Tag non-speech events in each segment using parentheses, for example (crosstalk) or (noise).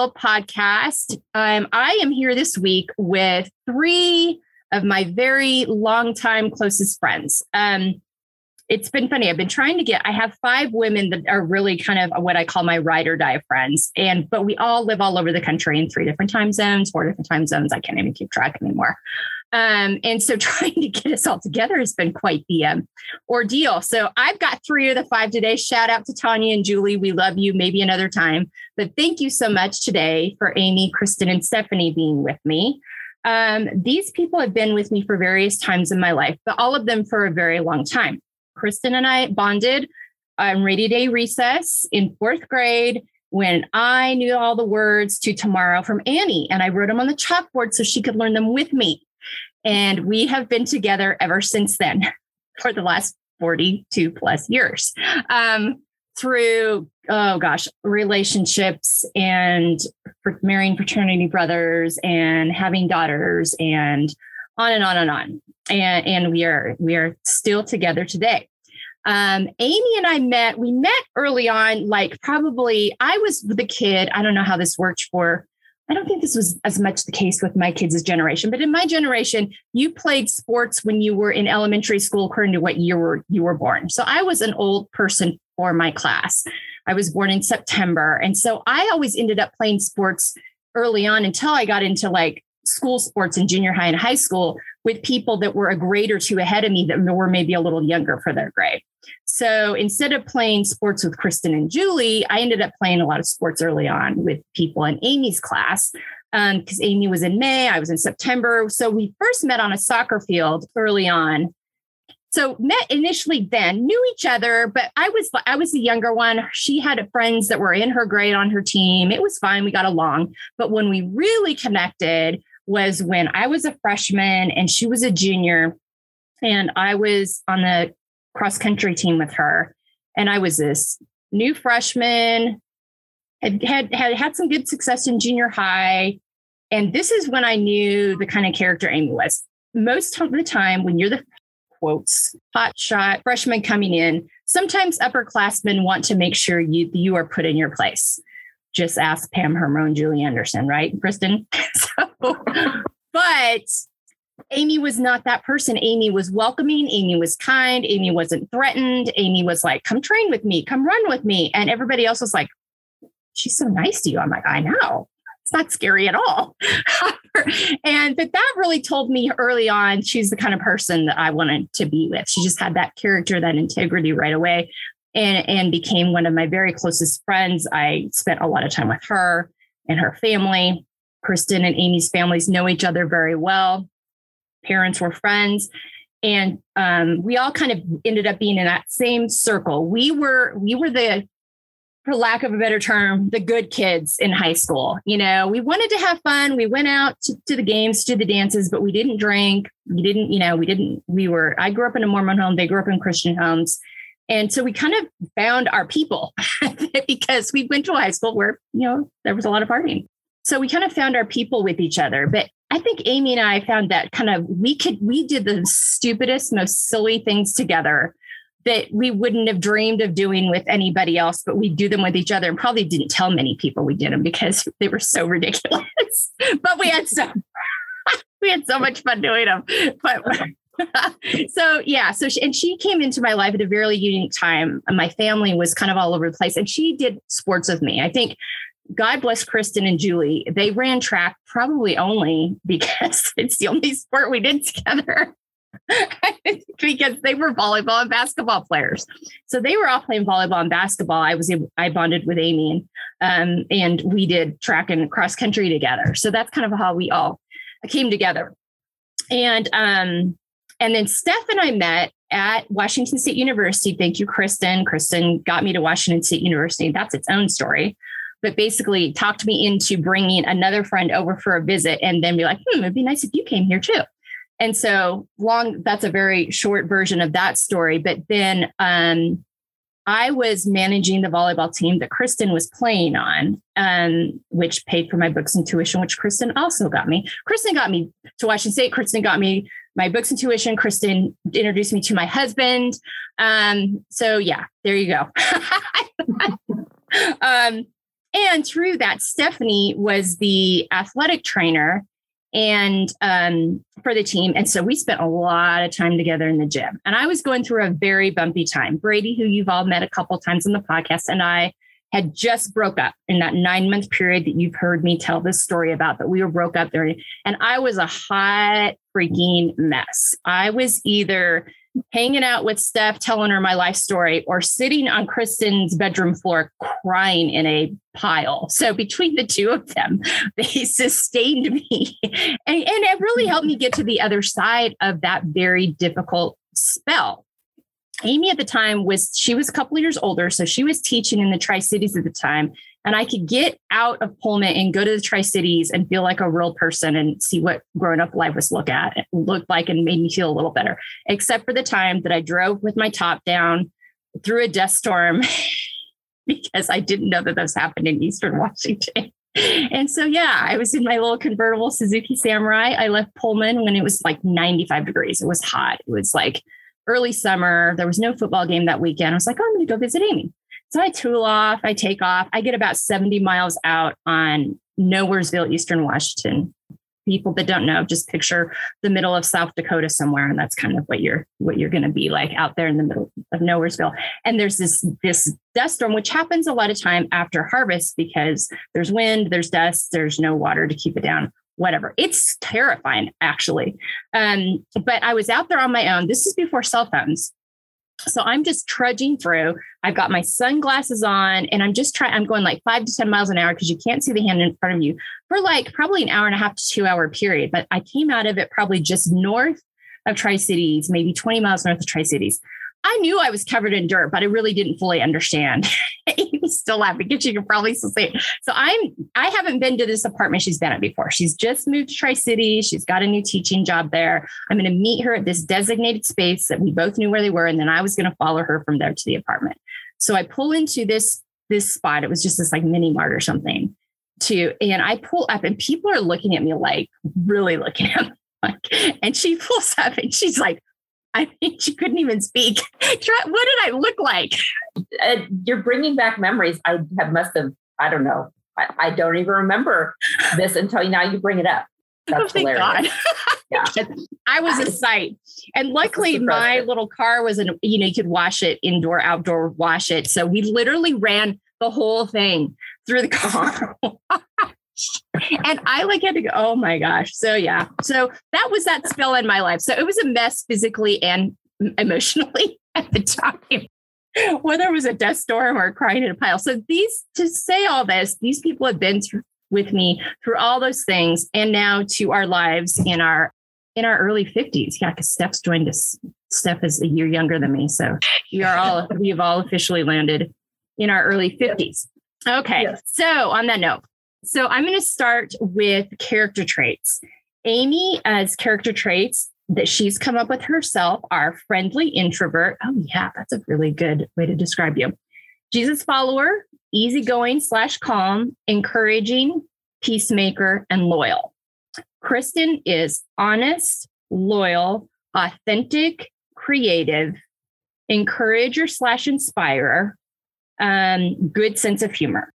Field Podcast. Um, I am here this week with three of my very long-time closest friends. Um, it's been funny. I've been trying to get, I have five women that are really kind of what I call my ride or die friends. And, but we all live all over the country in three different time zones, four different time zones. I can't even keep track anymore. Um, and so (laughs) trying to get us all together has been quite the um, ordeal. So I've got three of the five today. Shout out to Tanya and Julie. We love you. Maybe another time. But thank you so much today for Amy, Kristen, and Stephanie being with me. Um, these people have been with me for various times in my life, but all of them for a very long time. Kristen and I bonded on Rainy Day Recess in fourth grade when I knew all the words to Tomorrow from Annie, and I wrote them on the chalkboard so she could learn them with me. And we have been together ever since then (laughs) for the last 42 plus years um, through, oh gosh, relationships and marrying fraternity brothers and having daughters and on and on and on. And, and we are we are still together today. Um, Amy and I met, we met early on, like probably I was the kid. I don't know how this worked for, I don't think this was as much the case with my kids' generation, but in my generation, you played sports when you were in elementary school according to what year you were born. So I was an old person for my class. I was born in September. And so I always ended up playing sports early on until I got into like school sports in junior high and high school with people that were a grade or two ahead of me that were maybe a little younger for their grade. So instead of playing sports with Kristen and Julie, I ended up playing a lot of sports early on with people in Amy's class because um, Amy was in May, I was in September. So we first met on a soccer field early on. So met initially then, knew each other, but I was I was the younger one. She had friends that were in her grade on her team. It was fine, we got along. But when we really connected was when I was a freshman and she was a junior and I was on the cross country team with her. And I was this new freshman, had, had had had some good success in junior high. And this is when I knew the kind of character Amy was. Most of the time, when you're the quotes hot shot freshman coming in, sometimes upperclassmen want to make sure you you are put in your place. Just ask Pam Hermone, Julie Anderson, right, Kristen? (laughs) so, but Amy was not that person. Amy was welcoming. Amy was kind. Amy wasn't threatened. Amy was like, come train with me, come run with me. And everybody else was like, she's so nice to you. I'm like, I know. It's not scary at all. (laughs) and but that really told me early on she's the kind of person that I wanted to be with. She just had that character, that integrity right away. And, and became one of my very closest friends. I spent a lot of time with her and her family. Kristen and Amy's families know each other very well parents were friends. And um, we all kind of ended up being in that same circle. We were we were the for lack of a better term the good kids in high school. You know we wanted to have fun. We went out to, to the games to the dances but we didn't drink. We didn't you know we didn't we were i grew up in a mormon home. They grew up in christian homes. And so we kind of found our people (laughs) because we went to a high school where you know there was a lot of partying. So we kind of found our people with each other. But I think Amy and I found that kind of we could we did the stupidest, most silly things together that we wouldn't have dreamed of doing with anybody else, but we do them with each other and probably didn't tell many people we did them because (laughs) they were so ridiculous. (laughs) but we had so (laughs) we had so much fun doing them. But so yeah, so she, and she came into my life at a very unique time. My family was kind of all over the place, and she did sports with me. I think God bless Kristen and Julie. They ran track probably only (laughs) because it's the only sport we did together. (laughs) because they were volleyball and basketball players. So they were all playing volleyball and basketball. I was I bonded with Amy and um, and we did track and cross country together. So that's kind of how we all came together. And um, and then Steph and I met at Washington State University. Thank you, Kristen. Kristen got me to Washington State University. That's its own story but basically talked me into bringing another friend over for a visit and then be like, hmm, it'd be nice if you came here too. And so long, that's a very short version of that story. But then um, I was managing the volleyball team that Kristen was playing on, um, which paid for my books and tuition, which Kristen also got me. Kristen got me to Washington State. Kristen got me my books and tuition. Kristen introduced me to my husband. Um, so yeah, there you go. (laughs) um, And through that, Stephanie was the athletic trainer and um, for the team. And so we spent a lot of time together in the gym. And I was going through a very bumpy time. Brady, who you've all met a couple times in the podcast, and I had just broke up in that nine month period that you've heard me tell this story about that we were broke up there. And I was a hot freaking mess. I was either hanging out with Steph, telling her my life story, or sitting on Kristen's bedroom floor crying in a pile. So between the two of them, (laughs) they sustained me. (laughs) And, and it really helped me get to the other side of that very difficult spell. Amy at the time was, she was a couple years older. So she was teaching in the Tri Cities at the time and I could get out of Pullman and go to the Tri Cities and feel like a real person and see what grown up life was look at looked like and made me feel a little better. Except for the time that I drove with my top down through a dust storm (laughs) because I didn't know that those happened in Eastern Washington. (laughs) And so, yeah, I was in my little convertible Suzuki Samurai. I left Pullman when it was like 95 degrees. It was hot. It was like early summer. There was no football game that weekend. I was like, oh, I'm going to go visit Amy. So I tool off, I take off, I get about 70 miles out on Nowheresville, Eastern Washington. People that don't know, just picture the middle of South Dakota somewhere, and that's kind of what you're what you're going to be like out there in the middle of Nowheresville. And there's this this dust storm, which happens a lot of time after harvest because there's wind, there's dust, there's no water to keep it down whatever. It's terrifying, actually. Um, but I was out there on my own. This is before cell phones. So I'm just trudging through. I've got my sunglasses on and I'm just trying, I'm going like five to 10 miles an hour because you can't see the hand in front of you for like probably an hour and a half to two hour period. But I came out of it probably just north of Tri Cities, maybe 20 miles north of Tri Cities. I knew I was covered in dirt, but I really didn't fully understand. (laughs) He's still laughing because you can probably still see it. So I'm I haven't been to this apartment she's been at before. She's just moved to Tri City. She's got a new teaching job there. I'm going to meet her at this designated space that we both knew where they were, and then I was going to follow her from there to the apartment. So I pull into this this spot. It was just this like mini mart or something. To and I pull up, and people are looking at me like really looking at me. Like, and she (laughs) pulls up and she's like, I mean, (laughs) she couldn't even speak. what did I look like? Uh, you're bringing back memories. I have must have. I don't know. I, I don't even remember this until now. You bring it up. (laughs) That's oh, hilarious. (laughs) yeah. I was a sight. And luckily my little car was an, you know, you could wash it indoor, outdoor, wash it. So we literally ran the whole thing through the car. And I like had to go, oh my gosh. So yeah. So that was that spill in my life. So it was a mess physically and emotionally (laughs) at the time. (laughs) Whether it was a dust storm or crying in a pile. So these to say all this, these people have been through, with me through all those things and now to our lives in our in our early 50s. Yeah, because Steph's joined us. Steph is a year younger than me. So we are all (laughs) we've all officially landed in our early 50s. Okay. Yes. So on that note, so I'm going to start with character traits. Amy, as character traits that she's come up with herself, are friendly introvert. Oh, yeah, that's a really good way to describe you. Jesus follower, easygoing slash calm, encouraging, peacemaker, and loyal. Kristen is honest, loyal, authentic, creative, encourager slash inspirer, um, good sense of humor.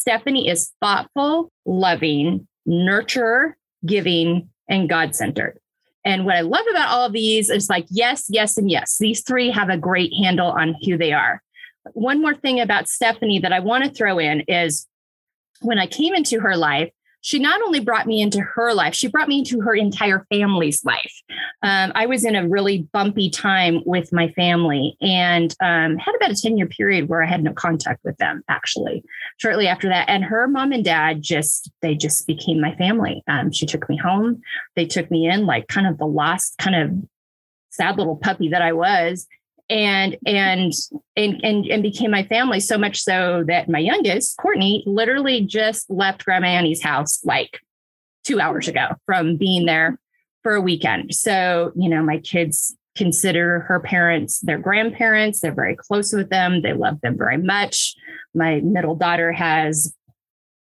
Stephanie is thoughtful, loving, nurturer, giving, and God centered. And what I love about all of these is like, yes, yes, and yes. These three have a great handle on who they are. One more thing about Stephanie that I want to throw in is when I came into her life, she not only brought me into her life, she brought me into her entire family's life. Um, I was in a really bumpy time with my family and um, had about a 10 year period where I had no contact with them actually shortly after that. And her mom and dad just, they just became my family. Um, she took me home. They took me in like kind of the lost kind of sad little puppy that I was and and and and and became my family so much so that my youngest courtney literally just left grandma annie's house like two hours ago from being there for a weekend. So you know my kids consider her parents their grandparents. They're very close with them. They love them very much. My middle daughter has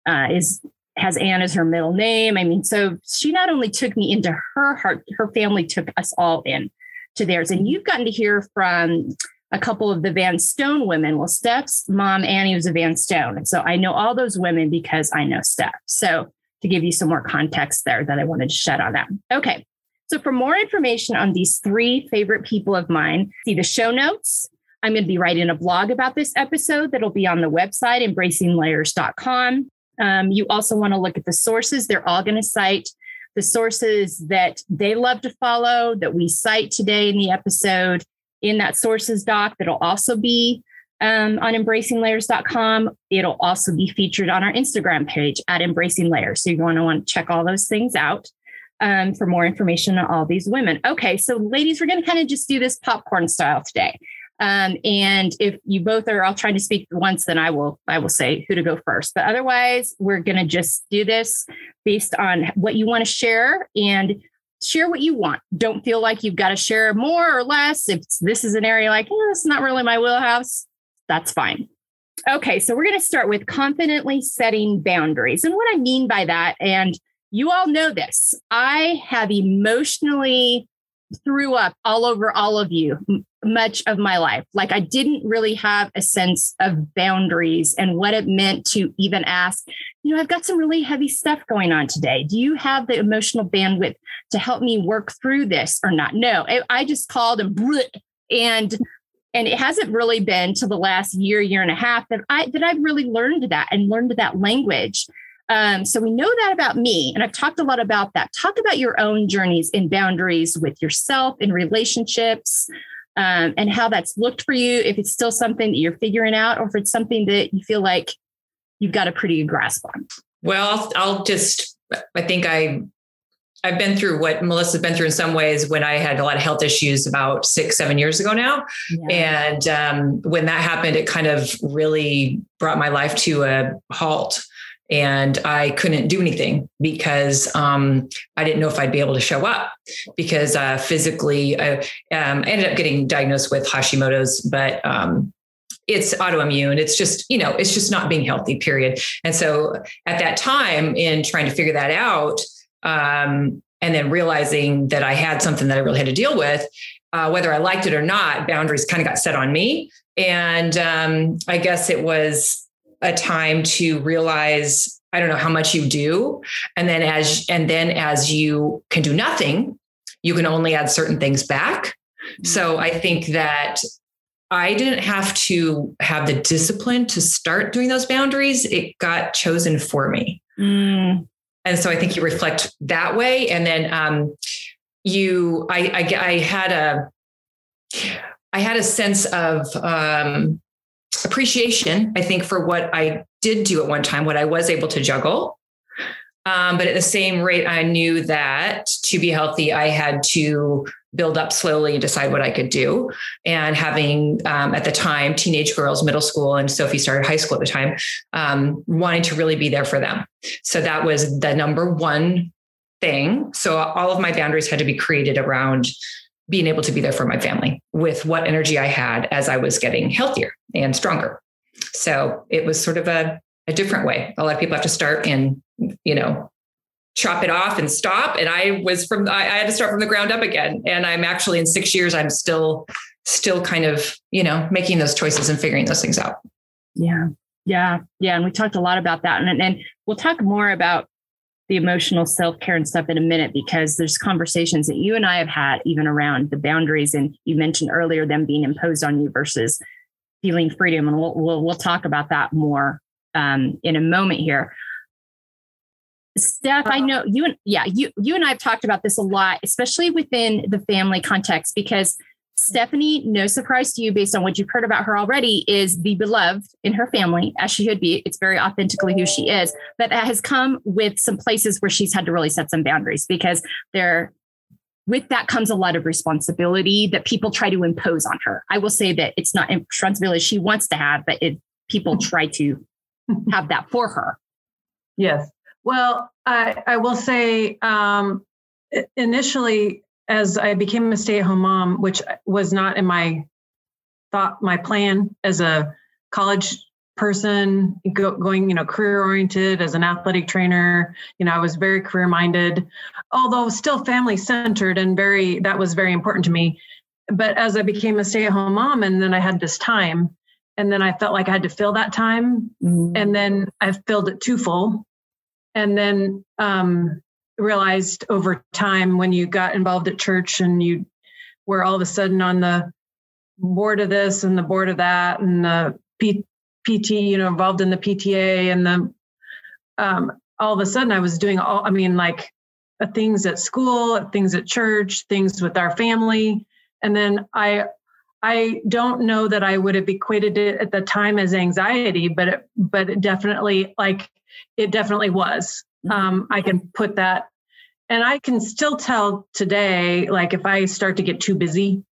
uh, is has Anne as her middle name. I mean, so she not only took me into her heart, her family took us all in to theirs. And you've gotten to hear from a couple of the Van Stone women. Well, Steph's mom, Annie, was a Van Stone. And so I know all those women because I know Steph. So to give you some more context there that I wanted to shed on that. Okay. So for more information on these three favorite people of mine, see the show notes. I'm going to be writing a blog about this episode that'll be on the website, embracinglayers.com. Um, you also want to look at the sources. They're all going to cite the sources that they love to follow that we cite today in the episode in that sources doc that'll also be um, on embracinglayers.com. It'll also be featured on our Instagram page at Embracing Layers. So you're going to want to check all those things out um, for more information on all these women. Okay, so ladies, we're going to kind of just do this popcorn style today. Um, and if you both are all trying to speak once, then I will I will say who to go first. But otherwise, we're going to just do this based on what you want to share and share what you want. Don't feel like you've got to share more or less. If this is an area like, oh, it's not really my wheelhouse, that's fine. Okay, so we're going to start with confidently setting boundaries. And what I mean by that, and you all know this, I have emotionally threw up all over all of you much of my life. Like I didn't really have a sense of boundaries and what it meant to even ask, you know, I've got some really heavy stuff going on today. Do you have the emotional bandwidth to help me work through this or not? No, I just called and and and it hasn't really been to the last year, year and a half that I that I've really learned that and learned that language. Um, so we know that about me, and I've talked a lot about that. Talk about your own journeys in boundaries with yourself, in relationships, um, and how that's looked for you. If it's still something that you're figuring out, or if it's something that you feel like you've got a pretty good grasp on. Well, I'll, I'll just. I think I I've been through what Melissa's been through in some ways when I had a lot of health issues about six, seven years ago now. Yeah. And um, when that happened, it kind of really brought my life to a halt and I couldn't do anything because um, I didn't know if I'd be able to show up because uh, physically I um, ended up getting diagnosed with Hashimoto's, but um, it's autoimmune. It's just, you know, it's just not being healthy, period. And so at that time, in trying to figure that out, um, and then realizing that I had something that I really had to deal with, uh, whether I liked it or not, boundaries kind of got set on me. And um, I guess it was a time to realize I don't know how much you do. And then as and then as you can do nothing, you can only add certain things back. Mm-hmm. So I think that I didn't have to have the discipline to start doing those boundaries. It got chosen for me. Mm. And so I think you reflect that way. And then um, you, I, I, I had a, I had a sense of um, appreciation, I think, for what I did do at one time, what I was able to juggle. Um, but at the same rate, I knew that to be healthy, I had to build up slowly and decide what I could do. And having um, at the time teenage girls, middle school, and Sophie started high school at the time, um, wanting to really be there for them. So that was the number one thing. So all of my boundaries had to be created around being able to be there for my family with what energy I had as I was getting healthier and stronger. So it was sort of a, a different way. A lot of people have to start and, you know, chop it off and stop. And I was from, I, I had to start from the ground up again. And I'm actually in six years, I'm still, still kind of, you know, making those choices and figuring those things out. Yeah. Yeah. Yeah. And we talked a lot about that. And, and we'll talk more about the emotional self care and stuff in a minute because there's conversations that you and I have had even around the boundaries. And you mentioned earlier them being imposed on you versus feeling freedom. And we'll, we'll, we'll talk about that more um, in a moment here. Steph, I know you and yeah, you you and I have talked about this a lot, especially within the family context, because Stephanie, no surprise to you based on what you've heard about her already, is the beloved in her family, as she should be. It's very authentically who she is, but that has come with some places where she's had to really set some boundaries because there, with that comes a lot of responsibility that people try to impose on her. I will say that it's not responsibility she wants to have, but it people try to have that for her. Yes. Well, I, I will say um, initially as I became a stay at home mom, which was not in my thought, my plan as a college person go, going you know career oriented as an athletic trainer. You know i was very career minded although still family centered and very that was very important to me. But as I became a stay at home mom, and then I had this time, and then I felt like I had to fill that time, mm-hmm. and then I filled it too full, and then um, realized over time when you got involved at church and you were all of a sudden on the board of this and the board of that and the P- PT, you know, involved in the PTA and the um, all of a sudden I was doing all, I mean, like uh, things at school, things at church, things with our family. And then I, I don't know that I would have equated it at the time as anxiety, but it, but it definitely like it definitely was. Mm-hmm. Um, I can put that, and I can still tell today, like if I start to get too busy,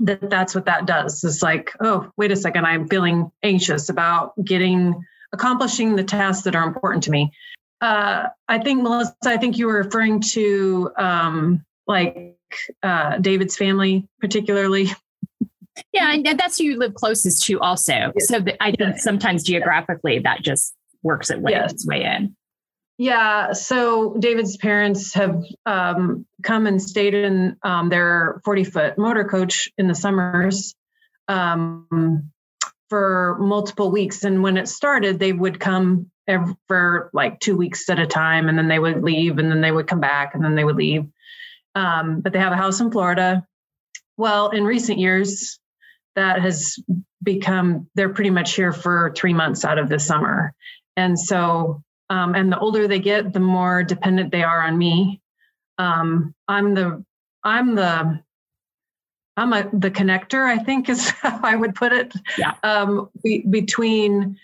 that that's what that does. It's like, oh, wait a second, I'm feeling anxious about getting accomplishing the tasks that are important to me. Uh, I think Melissa, I think you were referring to um, like uh, David's family, particularly. Yeah, and that's who you live closest to, also. So I think sometimes geographically that just works its way, yes. its way in. Yeah, so David's parents have um, come and stayed in um, their 40 foot motor coach in the summers um, for multiple weeks. And when it started, they would come every, for like two weeks at a time, and then they would leave, and then they would come back, and then they would leave. Um, but they have a house in Florida. Well, in recent years, that has become, they're pretty much here for three months out of the summer. And so um, and the older they get, the more dependent they are on me. Um, I'm the I'm the I'm a the connector. I think is (laughs) how I would put it. Yeah. Um, be, between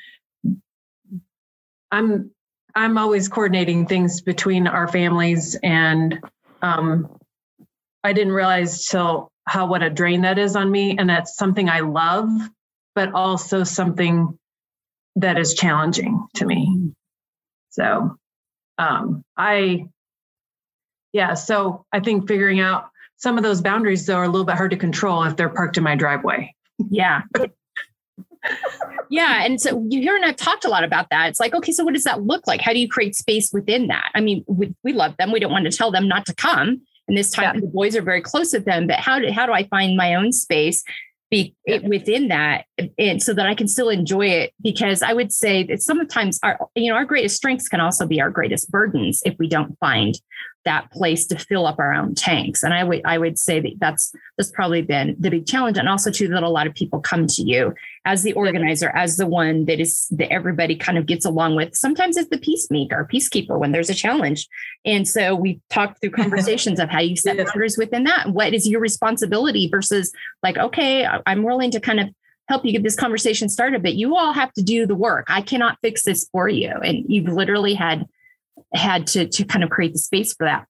I'm I'm always coordinating things between our families, and um, I didn't realize till how what a drain that is on me, and that's something I love, but also something that is challenging to me. So um, I, yeah, so I think figuring out some of those boundaries though are a little bit hard to control if they're parked in my driveway. Yeah. yeah. And so you hear and I've talked a lot about that. It's like, okay, so what does that look like? How do you create space within that? I mean, we, we love them. We don't want to tell them not to come. And this time yeah. the boys are very close with them, but how do, how do I find my own space be within that and so that I can still enjoy it because I would say that sometimes our you know our greatest strengths can also be our greatest burdens if we don't find that place to fill up our own tanks. And I would I would say that that's that's probably been the big challenge. And also too that a lot of people come to you as the organizer, as the one that is that everybody kind of gets along with. Sometimes it's the peacemaker, peacekeeper when there's a challenge. And so we talked through (laughs) conversations of how you set boundaries within that. What is your responsibility versus like, okay, I'm willing to kind of help you get this conversation started, but you all have to do the work. I cannot fix this for you. And you've literally had had to to kind of create the space for that.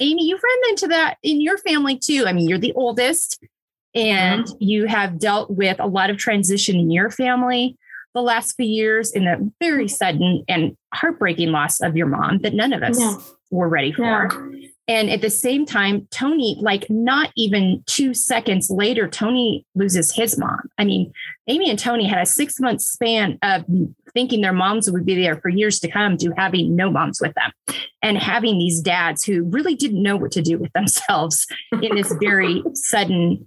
Amy, you've run into that in your family too. I mean, you're the oldest and mm-hmm. you have dealt with a lot of transition in your family the last few years in a very sudden and heartbreaking loss of your mom that none of us yeah. were ready for. Yeah. And at the same time, Tony, like not even two seconds later, Tony loses his mom. I mean, Amy and Tony had a six month span of thinking their moms would be there for years to come to having no moms with them and having these dads who really didn't know what to do with themselves in this very (laughs) sudden,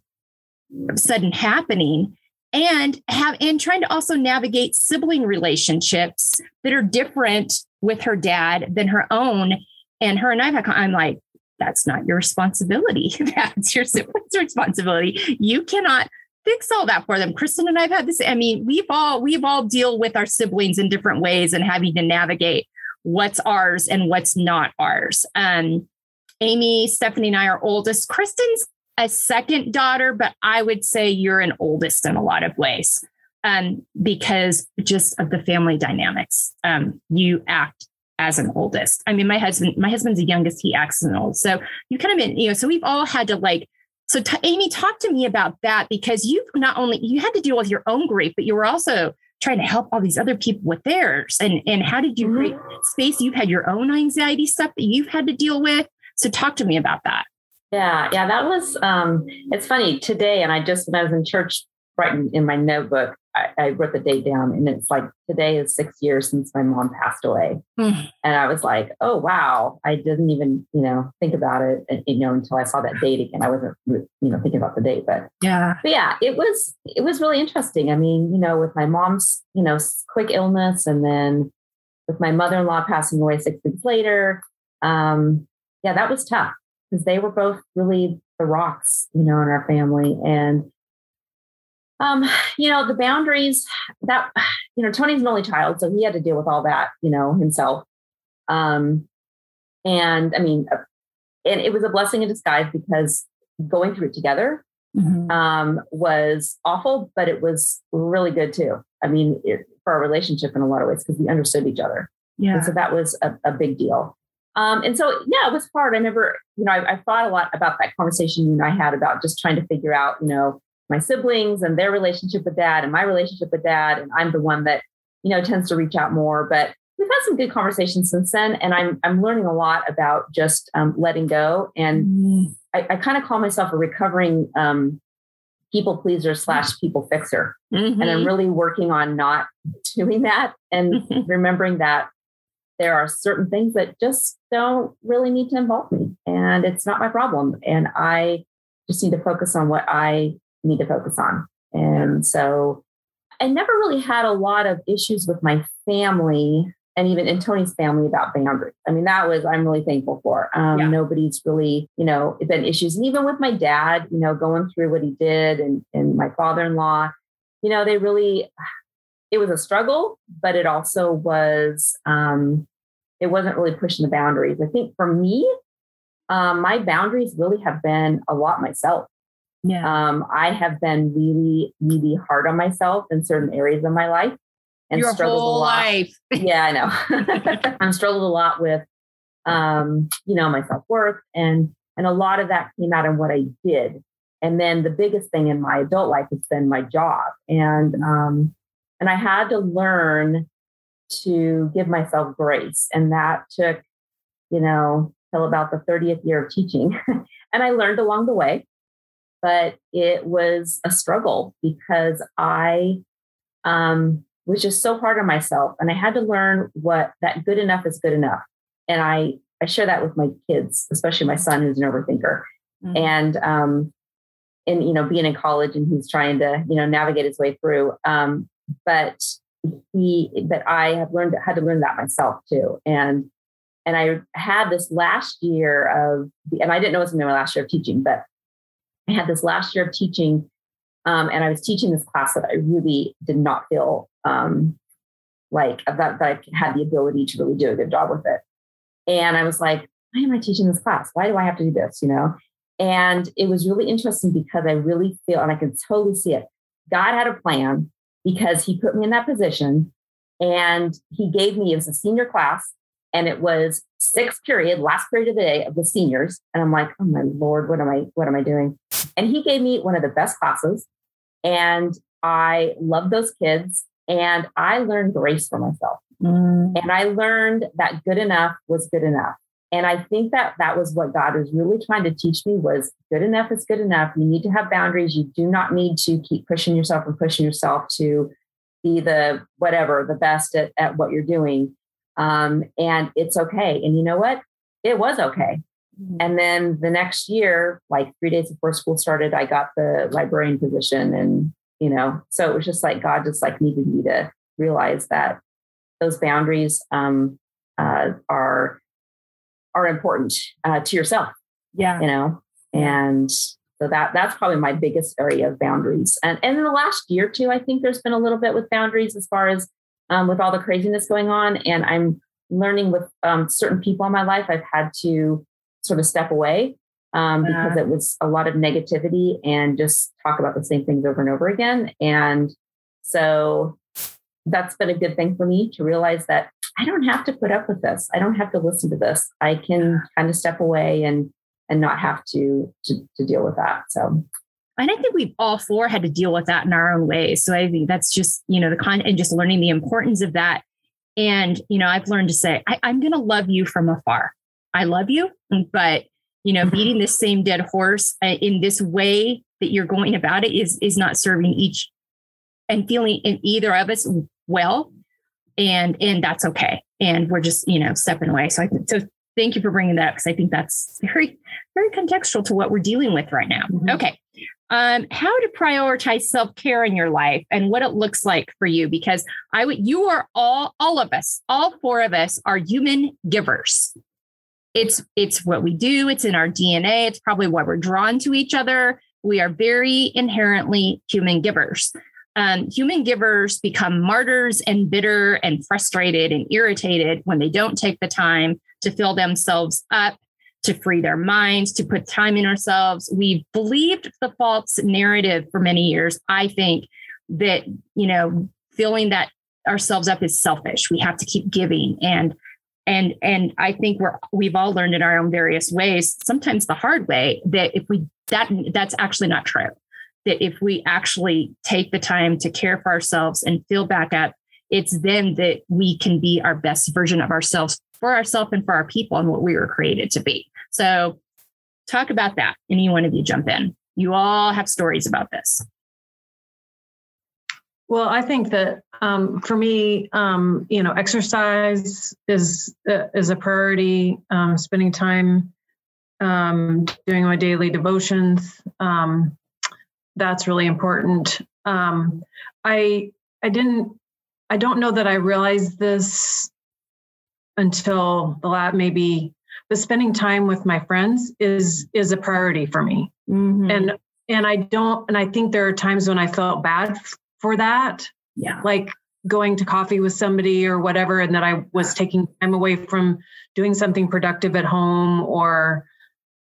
sudden happening and have and trying to also navigate sibling relationships that are different with her dad than her own and her and I've had, I'm like, that's not your responsibility. (laughs) That's your sibling's responsibility. You cannot fix all that for them. Kristen and I've had this. I mean, we've all we've all deal with our siblings in different ways and having to navigate what's ours and what's not ours. Um, Amy, Stephanie, and I are oldest. Kristen's a second daughter, but I would say you're an oldest in a lot of ways um, because just of the family dynamics. Um, you act as an oldest. I mean, my husband, my husband's the youngest. He acts as an old. So you kind of been, you know, so we've all had to like. So t- Amy, talk to me about that because you've not only you had to deal with your own grief, but you were also trying to help all these other people with theirs. And and how did you mm-hmm. create space? You've had your own anxiety stuff that you've had to deal with. So talk to me about that. Yeah, yeah, that was um it's funny today and I just when I was in church writing in my notebook, I, I, wrote the date down and it's like today is six years since my mom passed away. and I was like, oh, wow. I didn't even, you know, think about it, and, you know, until I saw that date again. I wasn't, you know, thinking about the date, but yeah, but yeah, it was, it was really interesting. I mean, you know, with my mom's, you know, quick illness and then with my mother-in-law passing away six weeks later. Um, yeah, that was tough because they were both really the rocks, you know, in our family. And um, you know, the boundaries that, you know, Tony's an only child, so he had to deal with all that, you know, himself. Um, and I mean, and it was a blessing in disguise because going through it together mm-hmm. um, was awful, but it was really good too. I mean, it, for our relationship in a lot of ways because we understood each other. Yeah. And so that was a, a big deal. Um, and so, yeah, it was hard. I never, you know, I, I, thought a lot about that conversation you and I had about just trying to figure out, you know, my siblings and their relationship with dad and my relationship with dad. And I'm the one that, you know, tends to reach out more. But we've had some good conversations since then. And I'm, I'm learning a lot about just um, letting go. And mm-hmm. I, I kind of call myself a recovering um, people pleaser slash people fixer. Mm-hmm. And I'm mm-hmm. really working on not doing that and (laughs) remembering that there are certain things that just don't really need to involve me and it's not my problem. And I just need to focus on what I need to focus on. And so I never really had a lot of issues with my family and even in Tony's family about boundaries. I mean, that was, I'm really thankful for. Um, yeah. Nobody's really, you know, been issues. And even with my dad, you know, going through what he did and, and my father in law, you know, they really, it was a struggle, but it also was, um, it wasn't really pushing the boundaries. I think for me, um, my boundaries really have been a lot myself. Yeah. Um, I have been really, really hard on myself in certain areas of my life and Your struggled a lot. Life. (laughs) yeah, I know. (laughs) (laughs) I've struggled a lot with, um, you know, my self worth, and and a lot of that came out in what I did. And then the biggest thing in my adult life has been my job, and um, and I had to learn to give myself grace, and that took, you know, till about the thirtieth year of teaching, and I learned along the way but it was a struggle because I um, was just so hard on myself, and I had to learn what that good enough is good enough. And I I share that with my kids, especially my son who's an overthinker, mm-hmm. and um, and you know being in college and he's trying to you know navigate his way through. Um, but he, but I have learned had to learn that myself too, and and I had this last year of, and I didn't know it was going to be my last year of teaching, but I had this last year of teaching, um, and I was teaching this class that I really did not feel um, like that, that I had the ability to really do a good job with it. And I was like, why am I teaching this class? Why do I have to do this? You know? And it was really interesting because I really feel, and I can totally see it. God had a plan because he put me in that position and he gave me, it was a senior class, and it was sixth period, last period of the day of the seniors. And I'm like, oh my Lord, what am I, what am I doing? And he gave me one of the best classes. And I love those kids. And I learned grace for myself. Mm. And I learned that good enough was good enough. And I think that that was what God was really trying to teach me was good enough is good enough. You need to have boundaries. You do not need to keep pushing yourself and pushing yourself to be the whatever, the best at, at what you're doing. Um, and it's okay. And you know what? It was okay. Mm-hmm. And then the next year, like three days before school started, I got the librarian position. And, you know, so it was just like God just like needed me to realize that those boundaries um, uh, are are important uh, to yourself. Yeah. You know, and so that that's probably my biggest area of boundaries. And and in the last year too, I think there's been a little bit with boundaries as far as um, with all the craziness going on. And I'm learning with um, certain people in my life, I've had to sort of step away um, because it was a lot of negativity and just talk about the same things over and over again. And so that's been a good thing for me to realize that I don't have to put up with this. I don't have to listen to this. I can kind of step away and and not have to to, to deal with that. So and I think we've all four had to deal with that in our own ways. So I think that's just, you know, the con and just learning the importance of that. And, you know, I've learned to say, I, I'm going to love you from afar. I love you, but, you know, beating the same dead horse uh, in this way that you're going about it is is not serving each and feeling in either of us well and and that's okay and we're just you know stepping away so i so thank you for bringing that up because i think that's very very contextual to what we're dealing with right now mm-hmm. okay um, how to prioritize self-care in your life and what it looks like for you because i would you are all all of us all four of us are human givers. It's it's what we do. It's in our dna it's probably why we're drawn to each other. We are very inherently human givers. Um, human givers become martyrs and bitter and frustrated and irritated when they don't take the time to fill themselves up, to free their minds, to put time in ourselves. We've believed the false narrative for many years. I think that, you know, filling that ourselves up is selfish. We have to keep giving and and and I think we're we've all learned in our own various ways, sometimes the hard way, that if we that that's actually not true that if we actually take the time to care for ourselves and feel back up, it's then that we can be our best version of ourselves for ourselves and for our people and what we were created to be. So, talk about that. Any one of you jump in. You all have stories about this. Well, I think that um, for me, um, you know, exercise is uh, is a priority. Um, spending time um, doing my daily devotions, um, that's really important. Um, I I didn't I don't know that I realized this until the lab maybe but spending time with my friends is is a priority for me. Mm-hmm. And and I don't and I think there are times when I felt bad for that. Yeah. Like going to coffee with somebody or whatever and that I was taking time away from doing something productive at home or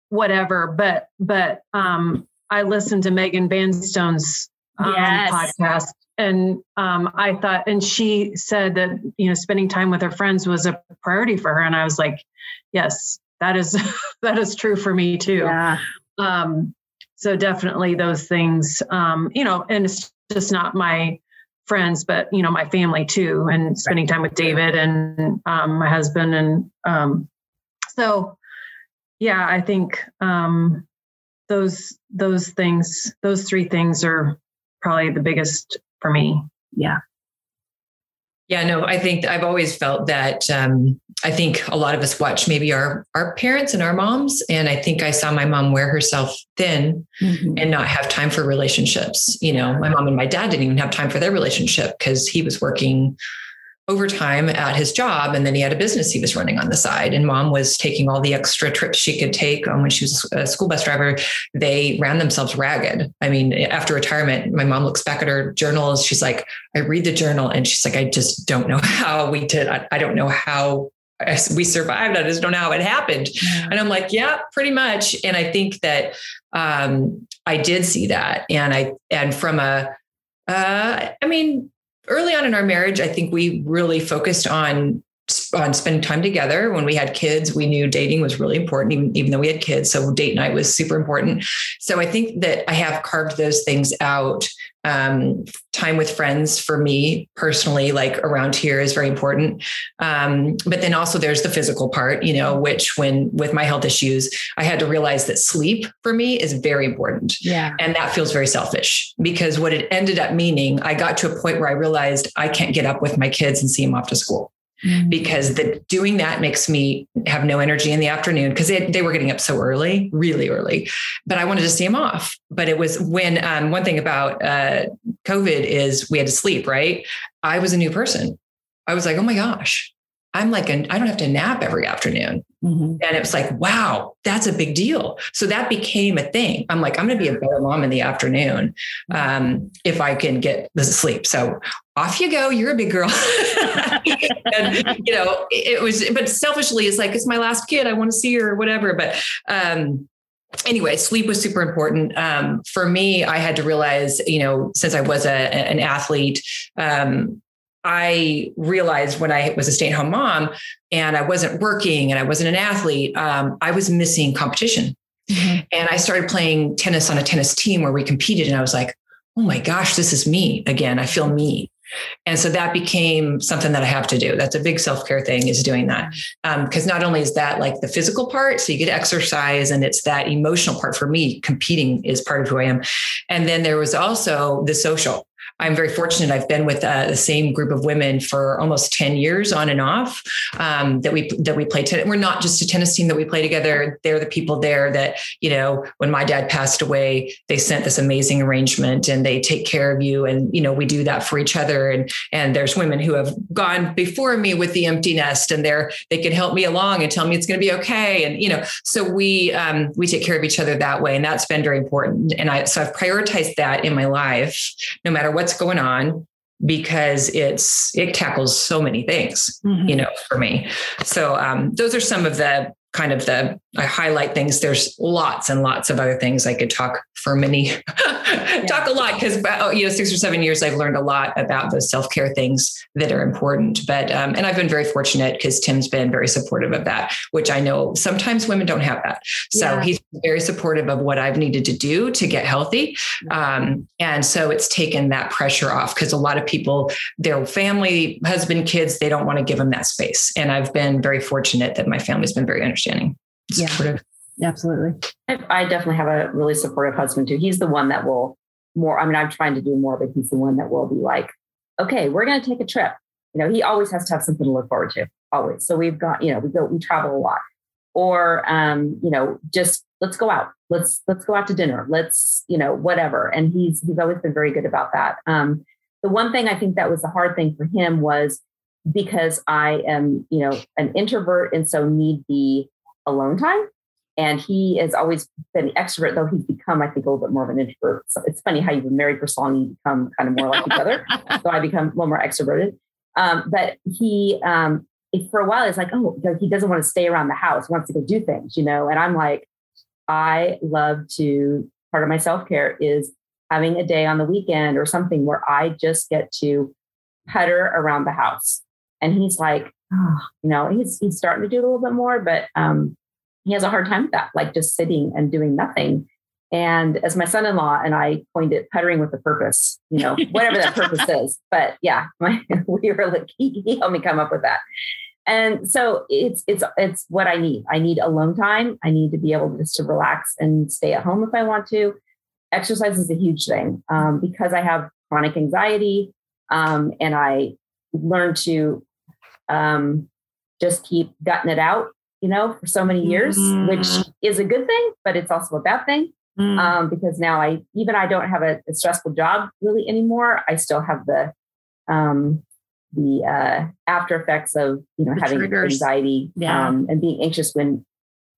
whatever but but um I listened to Megan Vanstone's um, yes. podcast, and um, I thought, and she said that you know spending time with her friends was a priority for her, and I was like, yes, that is (laughs) that is true for me too. Yeah. Um, so definitely those things, um, you know, and it's just not my friends, but you know, my family too, and spending time with David and um, my husband, and um, so yeah, I think um, those those things those three things are probably the biggest for me. Yeah. Yeah no i think i've always felt that um, i think a lot of us watch maybe our our parents and our moms and i think i saw my mom wear herself thin mm-hmm. and not have time for relationships you know. My mom and my dad didn't even have time for their relationship because he was working overtime at his job. And then he had a business he was running on the side. And mom was taking all the extra trips she could take um, when she was a school bus driver. They ran themselves ragged. I mean, after retirement, my mom looks back at her journals. She's like, I read the journal and she's like, I just don't know (laughs) how we did. I, I don't know how we survived. I just don't know how it happened. And I'm like, yeah, pretty much. And I think that um, I did see that. And I, and from a, uh, I mean, early on in our marriage, I think we really focused on on spending time together. When we had kids, we knew dating was really important, even, even though we had kids. So date night was super important. So I think that I have carved those things out. Um, time with friends for me personally, like around here, is very important. Um, but then also there's the physical part, you know, which when with my health issues, I had to realize that sleep for me is very important. Yeah. And that feels very selfish because what it ended up meaning, I got to a point where I realized I can't get up with my kids and see them off to school. Mm-hmm. because the doing that makes me have no energy in the afternoon because they, they were getting up so early, really early. But I wanted to see them off. But it was when um, one thing about uh, COVID is we had to sleep, right? I was a new person. I was like, oh my gosh, I'm like, an, I don't have to nap every afternoon. Mm-hmm. And it was like, wow, that's a big deal. So that became a thing. I'm like, I'm going to be a better mom in the afternoon um, if I can get the sleep. So off you go. You're a big girl. (laughs) and, you know, it was, but selfishly, it's like, it's my last kid. I want to see her or whatever. But, um, anyway, sleep was super important. Um, for me, I had to realize, you know, since I was a, an athlete, um, I realized when I was a stay at home mom and I wasn't working and I wasn't an athlete, um, I was missing competition. Mm-hmm. And I started playing tennis on a tennis team where we competed. And I was like, oh my gosh, this is me again. I feel me. And so that became something that I have to do. That's a big self care thing is doing that. Because um, not only is that like the physical part, so you get exercise, and it's that emotional part for me. Competing is part of who I am. And then there was also the social. I'm very fortunate. I've been with uh, the same group of women for almost 10 years on and off um, that we that we play tennis. We're not just a tennis team that we play together. They're the people there that, you know, when my dad passed away, they sent this amazing arrangement and they take care of you. And, you know, we do that for each other. And and there's women who have gone before me with the empty nest and they're they can help me along and tell me it's going to be okay. And, you know, so we um, we take care of each other that way. And that's been very important. And I so I've prioritized that in my life, no matter what what's going on because it's it tackles so many things mm-hmm. you know for me so um, those are some of the kind of the I highlight things. There's lots and lots of other things I could talk for many, (laughs) talk a lot because oh, you know six or seven years I've learned a lot about those self care things that are important. But um, and I've been very fortunate because Tim's been very supportive of that, which I know sometimes women don't have that. So yeah. he's very supportive of what I've needed to do to get healthy, um, and so it's taken that pressure off because a lot of people, their family, husband, kids, they don't want to give them that space, and I've been very fortunate that my family's been very understanding supportive. Yeah, absolutely. I definitely have a really supportive husband too. He's the one that will more. I mean, I'm trying to do more, but he's the one that will be like, okay, we're going to take a trip. You know, he always has to have something to look forward to, always. So we've got, you know, we go, we travel a lot, or um, you know, just let's go out. Let's let's go out to dinner. Let's, you know, whatever. And he's he's always been very good about that. Um, the one thing I think that was the hard thing for him was because I am, you know, an introvert and so need the alone time. And he has always been an extrovert, though he's become, I think, a little bit more of an introvert. So it's funny how you've been married for so long, you become kind of more like each other. (laughs) So I become a little more extroverted. Um, but he, um, for a while, it's like, oh, he doesn't want to stay around the house, wants to go do things, you know. And I'm like, I love to. Part of my self care is having a day on the weekend or something where I just get to putter around the house. And he's like, oh, you know, he's he's starting to do a little bit more, but um, he has a hard time with that, like just sitting and doing nothing. And as my son-in-law and I coined it, puttering with a purpose, you know, whatever that purpose (laughs) is. But yeah, (laughs) my, we were like, he, he helped me come up with that. And so it's it's it's what I need. I need alone time. I need to be able just to relax and stay at home if I want to. Exercise is a huge thing um, because I have chronic anxiety, um, and I learned to um, just keep gutting it out, you know, for so many years, mm-hmm. which is a good thing, but it's also a bad thing. Mm-hmm. Um, because now I even I don't have a, a, stressful job really anymore. I still have the um, the uh, after effects of you know the having triggers. anxiety yeah. um, and being anxious when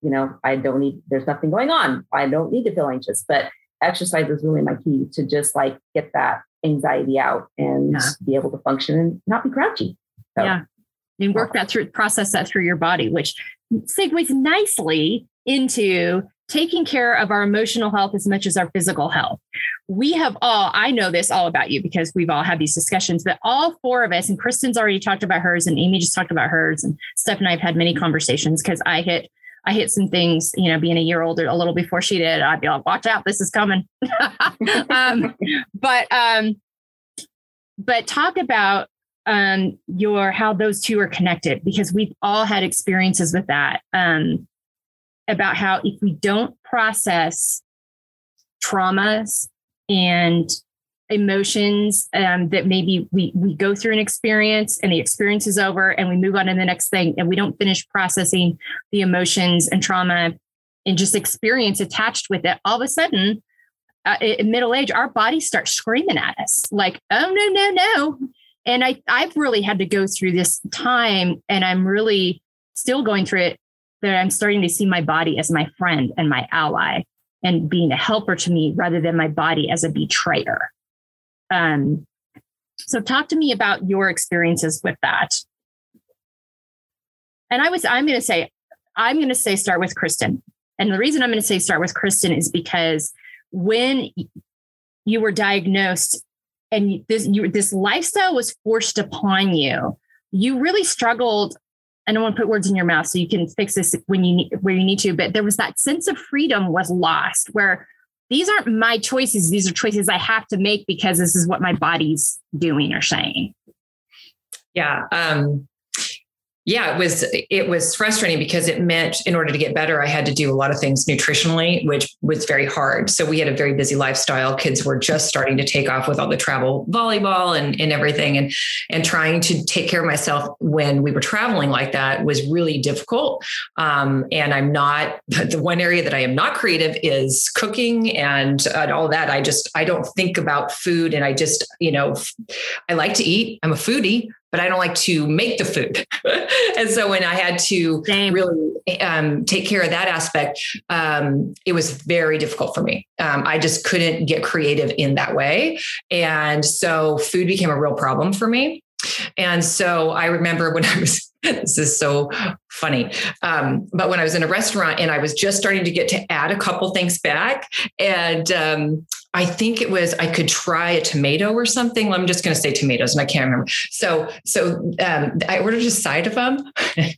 you know I don't need there's nothing going on. I don't need to feel anxious, but exercise is really my key to just like get that anxiety out and yeah. be able to function and not be grouchy. So, yeah and work that through, process that through your body, which segues nicely into taking care of our emotional health as much as our physical health. We have all, I know this all about you because we've all had these discussions, but all four of us, and Kristen's already talked about hers, and Amy just talked about hers, and Steph and I have had many conversations because I hit I hit some things, you know, being a year older a little before she did. I'd be like, watch out, this is coming. (laughs) um, but um, but talk about um, your how those two are connected because we've all had experiences with that um, about how if we don't process traumas and emotions um, that maybe we we go through an experience and the experience is over and we move on to the next thing and we don't finish processing the emotions and trauma and just experience attached with it all of a sudden uh, in middle age our bodies start screaming at us like oh no no no and I, I've really had to go through this time and I'm really still going through it, that I'm starting to see my body as my friend and my ally and being a helper to me rather than my body as a betrayer. Um, so talk to me about your experiences with that. And I was, I'm going to say, I'm going to say start with Kristen. And the reason I'm going to say start with Kristen is because when you were diagnosed and this you, this lifestyle was forced upon you, you really struggled. I don't want to put words in your mouth, so you can fix this when you need where you need to. But there was that sense of freedom was lost, where these aren't my choices. These are choices I have to make because this is what my body's doing or saying. Yeah. Um, yeah, it was it was frustrating because it meant in order to get better, I had to do a lot of things nutritionally, which was very hard. So we had a very busy lifestyle. Kids were just starting to take off with all the travel volleyball and, and everything. And and trying to take care of myself when we were traveling like that was really difficult. Um, and I'm not (laughs) the one area that I am not creative is cooking and, and all that. I just I don't think about food and I just, you know, I like to eat. I'm a foodie but I don't like to make the food. (laughs) and so when I had to Same. really um, take care of that aspect, um, it was very difficult for me. Um, I just couldn't get creative in that way. And so food became a real problem for me. And so I remember when I was, (laughs) this is so funny. Um, but when I was in a restaurant and I was just starting to get to add a couple things back, and um, I think it was I could try a tomato or something. I'm just going to say tomatoes, and I can't remember. So, so um, I ordered a side of them, (laughs) and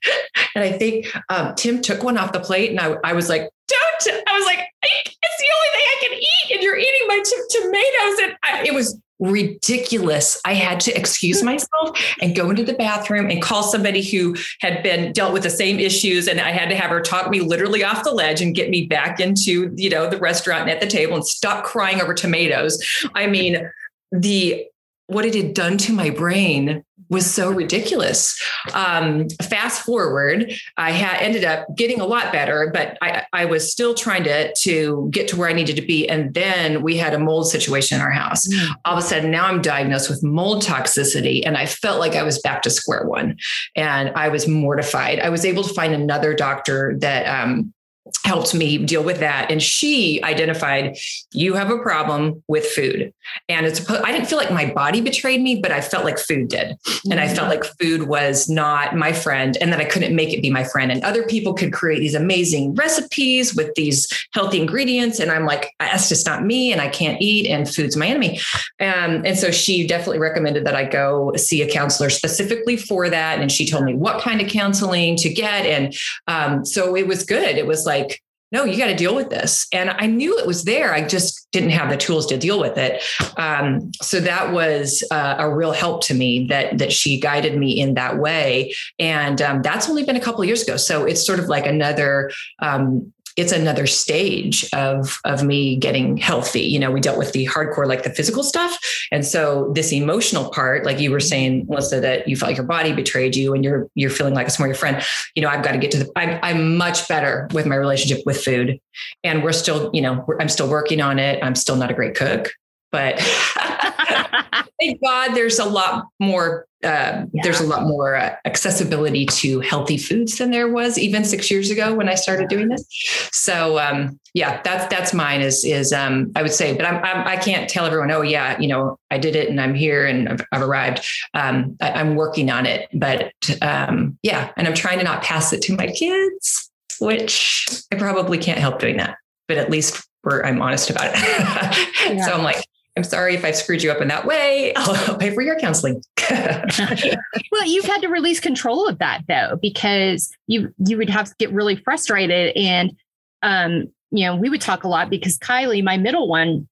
I think um, Tim took one off the plate, and I, I was like, "Don't!" I was like, "It's the only thing I can eat," and you're eating my t- tomatoes, and I, it was ridiculous. I had to excuse myself and go into the bathroom and call somebody who had been dealt with the same issues. And I had to have her talk me literally off the ledge and get me back into, you know, the restaurant and at the table and stop crying over tomatoes. I mean, the what it had done to my brain was so ridiculous. Um, fast forward, I had ended up getting a lot better, but I, I was still trying to to get to where I needed to be. And then we had a mold situation in our house. Mm. All of a sudden, now I'm diagnosed with mold toxicity, and I felt like I was back to square one, and I was mortified. I was able to find another doctor that um, helped me deal with that. And she identified you have a problem with food. And it's i didn't feel like my body betrayed me but i felt like food did. And i felt mm-hmm. like food was not my friend and that i couldn't make it be my friend. And other people could create these amazing recipes with these healthy ingredients. And i'm like that's just not me and i can't eat and food's my enemy. Um, and so she definitely recommended that i go see a counselor specifically for that. And she told me what kind of counseling to get. And um, so it was good. It was like no, you got to deal with this. And I knew it was there. I just didn't have the tools to deal with it. Um, so that was uh, a real help to me that that she guided me in that way. And um, that's only been a couple years ago. So it's sort of like another um, it's another stage of of me getting healthy. You know we dealt with the hardcore like the physical stuff. And so this emotional part like you were mm-hmm. saying melissa that you felt like your body betrayed you and you're you're feeling like it's more your friend you know i've got to get to the i'm, I'm much better with my relationship with food. And we're still you know i'm still working on it. I'm still not a great cook but (laughs) thank God there's a lot more. Uh, yeah. There's a lot more uh, accessibility to healthy foods than there was even six years ago when I started doing this. So um, yeah, that's that's mine. Is is um, I would say, but I'm, I'm I can not tell everyone. Oh yeah, you know I did it and I'm here and I've, I've arrived. Um, I, am working on it, but um, yeah, and I'm trying to not pass it to my kids, which I probably can't help doing that. But at least where I'm honest about it. (laughs) Yeah. so I'm like, I'm sorry if I've screwed you up in that way. (laughs) I'll, pay for your counseling. (laughs) well, you've had to release control of that though, because you you would have to get really frustrated. And um, you know, we would talk a lot because Kylie, my middle one,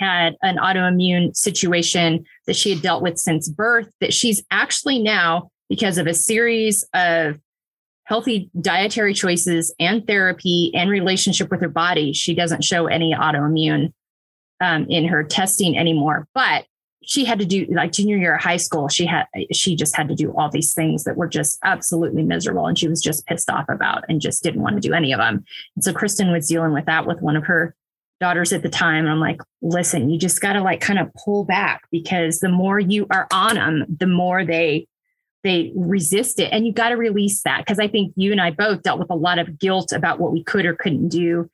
had an autoimmune situation that she had dealt with since birth, that she's actually now, because of a series of healthy dietary choices and therapy and relationship with her body, she doesn't show any autoimmune um, in her testing anymore. But she had to do like junior year of high school. She had she just had to do all these things that were just absolutely miserable, and she was just pissed off about and just didn't want to do any of them. And so Kristen was dealing with that with one of her daughters at the time. And I'm like, listen, you just got to like kind of pull back because the more you are on them, the more they they resist it and you got to release that because i think you and i both dealt with a lot of guilt about what we could or couldn't do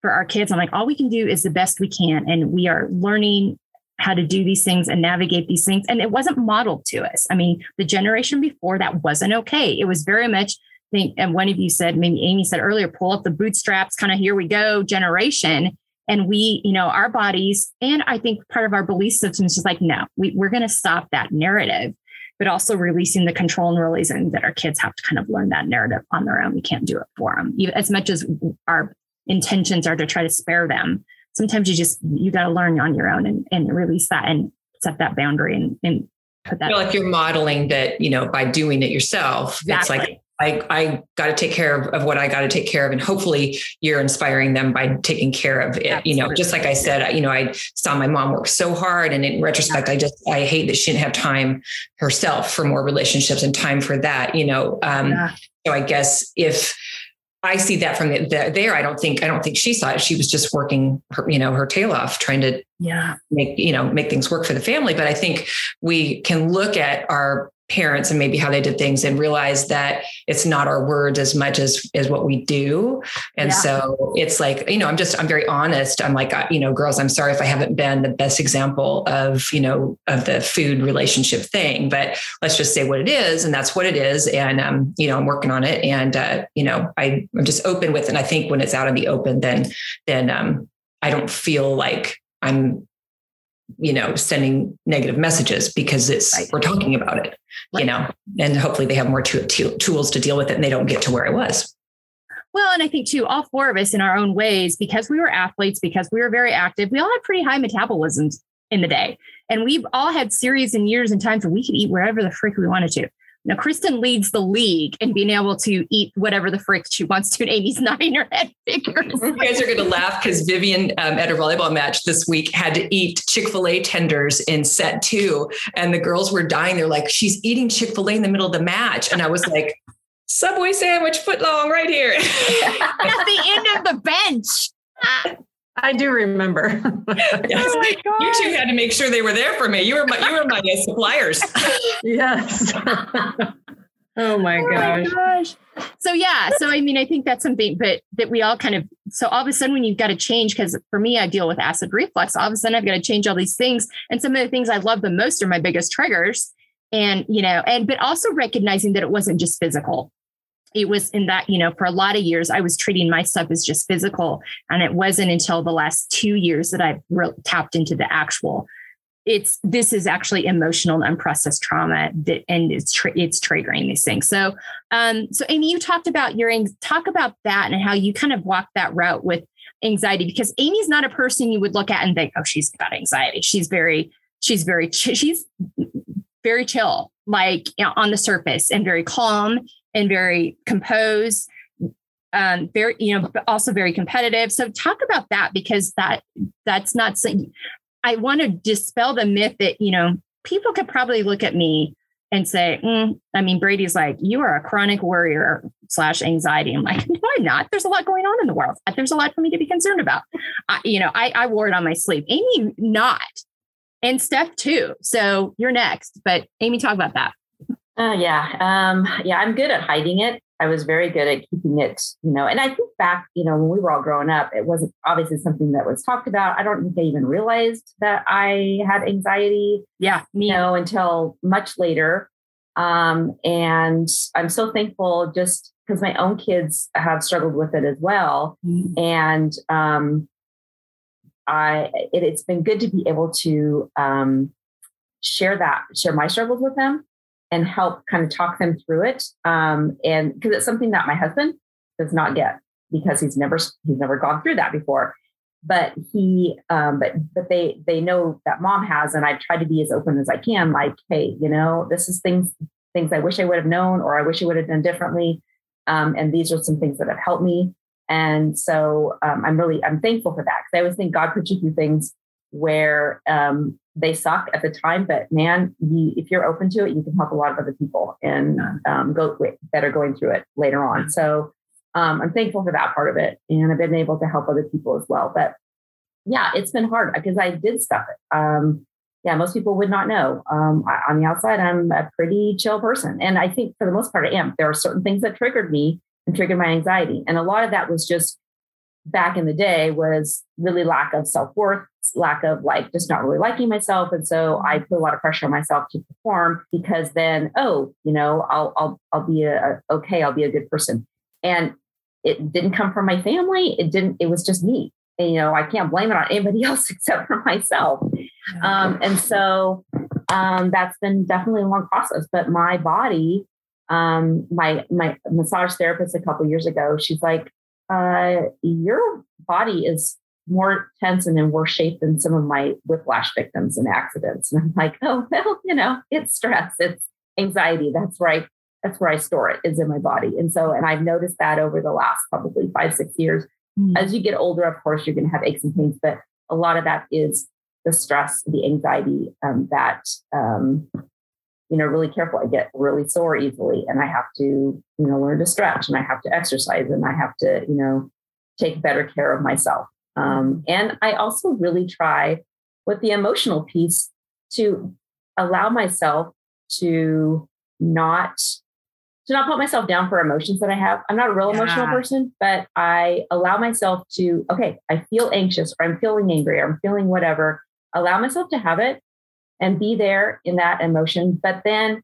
for our kids. I'm like, all we can do is the best we can. And we are learning how to do these things and navigate these things. And it wasn't modeled to us. I mean, the generation before that wasn't okay. It was very much, I think, and one of you said, maybe Amy said earlier, pull up the bootstraps, kind of here we go generation. And we, you know, our bodies, and I think part of our belief system is just like, no, we, we're going to stop that narrative, but also releasing the control and realizing that our kids have to kind of learn that narrative on their own. We can't do it for them. As much as our intentions are to try to spare them sometimes you just you got to learn on your own and, and release that and set that boundary and, and put that. Feel like you're modeling that, you know, by doing it yourself. Exactly. It's like I, I got to take care of, of what I got to take care of. And hopefully you're inspiring them by taking care of it. Absolutely. You know, just like I said, you know, I saw my mom work so hard and in retrospect, I just, I hate that she didn't have time herself for more relationships and time for that, you know? Um, yeah. So I guess if, I see that from the, the, there. I don't think I don't think she saw it. She was just working her, you know, her tail off, trying to yeah make you know make things work for the family. But I think we can look at our parents and maybe how they did things and realize that it's not our words as much as as what we do and yeah. so it's like you know i'm just i'm very honest i'm like you know girls i'm sorry if i haven't been the best example of you know of the food relationship thing but let's just say what it is and that's what it is and um you know i'm working on it and uh you know i i'm just open with it and i think when it's out in the open then then um i don't feel like i'm you know sending negative messages because it's right. we're talking about it. You know and hopefully they have more tools to deal with it and they don't get to where i was. Well and i think too all four of us in our own ways because we were athletes because we were very active we all had pretty high metabolisms in the day. And we've all had series and years and times where we could eat wherever the freak we wanted to now, Kristen leads the league in being able to eat whatever the frick she wants to. And Amy's (laughs) nodding her head figures. You guys are going to laugh because Vivian um, at a volleyball match this week had to eat Chick fil A tenders in set two. And the girls were dying. They're like, she's eating Chick fil A in the middle of the match. And I was like, Subway sandwich foot long right here. (laughs) At the end of the bench. (laughs) I do remember. (laughs) yes. Oh you two had to make sure they were there for me. You were my, you were my uh, suppliers. yes. (laughs) oh my oh gosh. My gosh. So yeah, so I mean, I think that's something, but that we all kind of. So all of a sudden, when you've got to change, because for me, I deal with acid reflux. All of a sudden, I've got to change all these things, and some of the things I love the most are my biggest triggers. And you know, and but also recognizing that it wasn't just physical it was in that, you know, for a lot of years, I was treating my stuff as just physical. And it wasn't until the last two years that I re- tapped into the actual. It's this is actually emotional and unprocessed trauma that, and it's tra- it's triggering these things. So, um, so Amy, you talked about your talk about that and how you kind of walk that route with anxiety because Amy's not a person you would look at and think, oh, she's got anxiety. She's very, she's very, she's very chill, like you know, on the surface and very calm and very composed um very you know also very competitive. So talk about that because that that's not i want to dispel the myth that you know people could probably look at me and say mm, i mean brady's like you are a chronic worrier slash anxiety. I'm like (laughs) no i'm not. There's a lot going on in the world. There's a lot for me to be concerned about. I, you know i i wore it on my sleeve. Amy not. And steph too. So you're next but amy talk about that uh, yeah. Um, yeah, I'm good at hiding it. I was very good at keeping it, you know, and I think back, you know, when we were all growing up, it wasn't obviously something that was talked about. I don't think I even realized that I had anxiety. Yeah. You know, until much later. Um, and I'm so thankful just because my own kids have struggled with it as well. Mm-hmm. And um, I, it, has been good to be able to um, share that, share my struggles with them and help kind of talk them through it. Um, and because it's something that my husband does not get because he's never he's never gone through that before. But he, um, but but they they know that mom has, and I've tried to be as open as I can. Like, hey, you know, this is things things I wish I would have known, or I wish I would have done differently. Um, and these are some things that have helped me. And so um, I'm really I'm thankful for that because I always think God puts you through things where um, they suck at the time, but man, you, if you're open to it, you can help a lot of other people and um, go that are going through it later on. So um, I'm thankful for that part of it, and I've been able to help other people as well. But yeah, it's been hard because I did stuff it. Um, yeah, most people would not know. Um, I, on the outside, I'm a pretty chill person, and I think for the most part, I am. There are certain things that triggered me and triggered my anxiety, and a lot of that was just back in the day was really lack of self worth, lack of like just not really liking myself. And so I put a lot of pressure on myself to perform because then, oh, you know, I'll, I'll, I'll be a, a okay, I'll be a good person. And it didn't come from my family. It didn't, it was just me. And, you know, I can't blame it on anybody (laughs) else except for myself. Um, and so um, that's been definitely a long process, but my body, um, my, my massage therapist a couple years ago, she's like, uh, your body is more tense and in worse shape than some of my whiplash victims and accidents. And I'm like, oh, (laughs) well, you know, it's stress, it's anxiety. That's right. That's where I store it is in my body. And so, and I've noticed that over the last probably five, six years. Mm-hmm. As you get older, of course, you're going to have aches and pains, but a lot of that is the stress, the anxiety um, that, um, you know, really careful. I get really sore easily and I have to, you know, learn to stretch and I have to exercise and I have to, you know, take better care of myself. Um, and I also really try with the emotional piece to allow myself to not to not put myself down for emotions that I have. I'm not a real yeah. emotional person, but I allow myself to, okay, I feel anxious or I'm feeling angry or I'm feeling whatever. Allow myself to have it and be there in that emotion, but then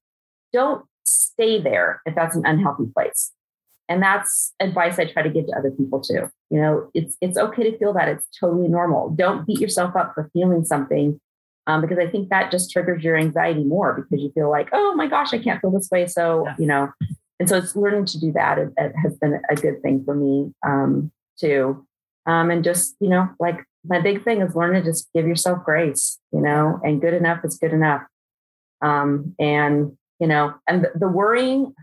don't stay there if that's an unhealthy place. And that's advice I try to give to other people too. You know, it's it's okay to feel that. It's totally normal. Don't beat yourself up for feeling something um, because I think that just triggers your anxiety more because you feel like, oh my gosh, I can't feel this way. So, yeah. you know, and so it's learning to do that. It, it has been a good thing for me um, too. Um, and just, you know, like my big thing is learn to just give yourself grace, you know, and good enough is good enough. Um, and, you know, and the, the worrying,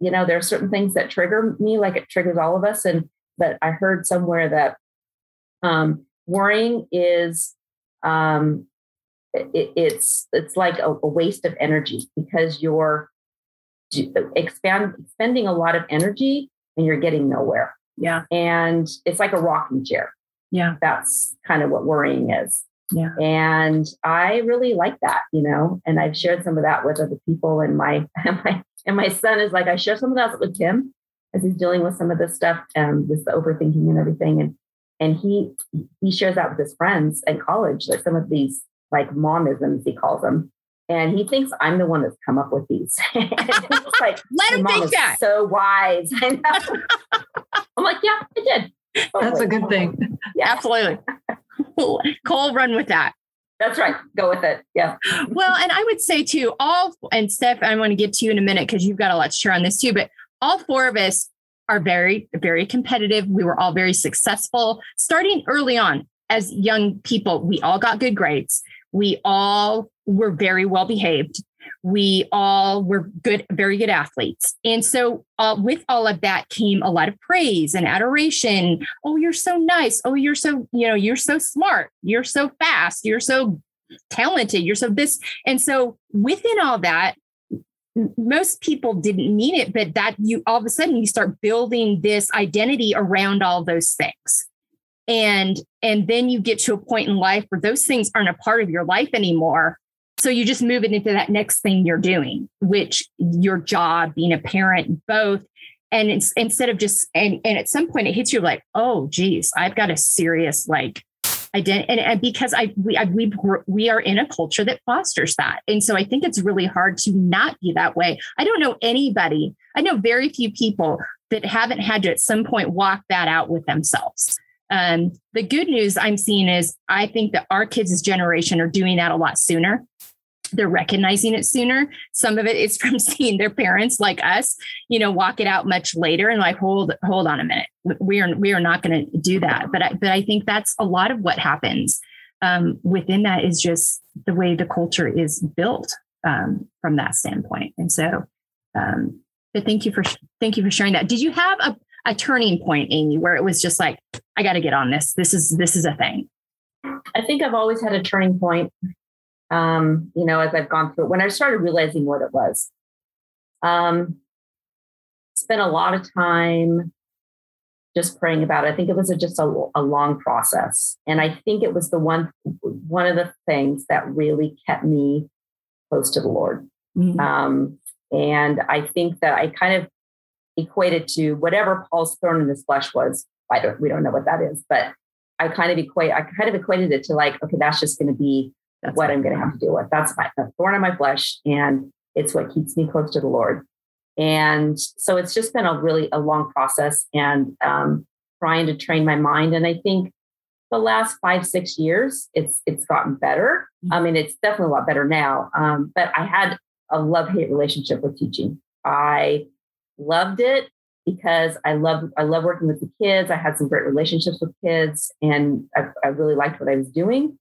you know, there are certain things that trigger me, like it triggers all of us. And, but I heard somewhere that um, worrying is um, it, it's it's like a, a, waste of energy because you're expand spending a lot of energy and you're getting nowhere. Yeah. And it's like a rocking chair. Yeah. That's kind of what worrying is. Yeah. And I really like that, you know, and I've shared some of that with other people and my and (laughs) my and my son is like, I share some of that with him as he's dealing with some of this stuff and this overthinking and everything. And and he he shares that with his friends in college, like some of these like momisms, he calls them. And he thinks I'm the one that's come up with these. (laughs) it's like, (laughs) let him think that. So wise. (laughs) I know. I'm like, yeah, I did. That's a good thing. Yeah. Absolutely. Cole, run with that. That's right. Go with it. Yeah. well, and I would say too, all and Steph, I want to get to you in a minute because you've got a lot to share on this too. But all four of us are very, very competitive. We were all very successful starting early on as young people. We all got good grades. We all were very well behaved. We all were good, very good athletes. And so, uh, with all of that came a lot of praise and adoration. Oh, you're so nice. Oh, you're so, you know, you're so smart. You're so fast. You're so talented. You're so this. And so, within all that, most people didn't mean it, but that you all of a sudden you start building this identity around all those things and and then you get to a point in life where those things aren't a part of your life anymore so you just move it into that next thing you're doing which your job being a parent both. And it's instead of just and and at some point it hits you like oh geez i've got a serious like identity and, and because i we I, we we are in a culture that fosters that. And so i think it's really hard to not be that way. I don't know anybody i know very few people that haven't had to at some point walk that out with themselves um, the good news I'm seeing is I think that our kids' generation are doing that a lot sooner. They're recognizing it sooner. Some of it is from (laughs) seeing their parents like us, you know, walk it out much later and like, hold, hold on a minute. We are we are not going to do that. But I, but I think that's a lot of what happens um, within that is just the way the culture is built um, from that standpoint. And so, um, but thank you for thank you for sharing that. Did you have a a turning point, Amy, where it was just like, I got to get on this. This is this is a thing. I think I've always had a turning point. Um, you know, as I've gone through it, when I started realizing what it was. Um, spent a lot of time just praying about it. I think it was a, just a, a long process, and I think it was the one one of the things that really kept me close to the Lord. Mm-hmm. Um, and I think that I kind of equated to whatever Paul's thorn in his flesh was. I don't, we don't know what that is, but I kind of equate, I kind of equated it to like, okay, that's just going to be that's what I'm going to have to deal with. That's my thorn in my flesh. And it's what keeps me close to the Lord. And so it's just been a really a long process and um, trying to train my mind. And I think the last five, six years, it's it's gotten better. Mm-hmm. I mean, it's definitely a lot better now. Um, but I had a love hate relationship with teaching. I loved it because I love I love working with the kids. I had some great relationships with kids, and I, I really liked what I was doing.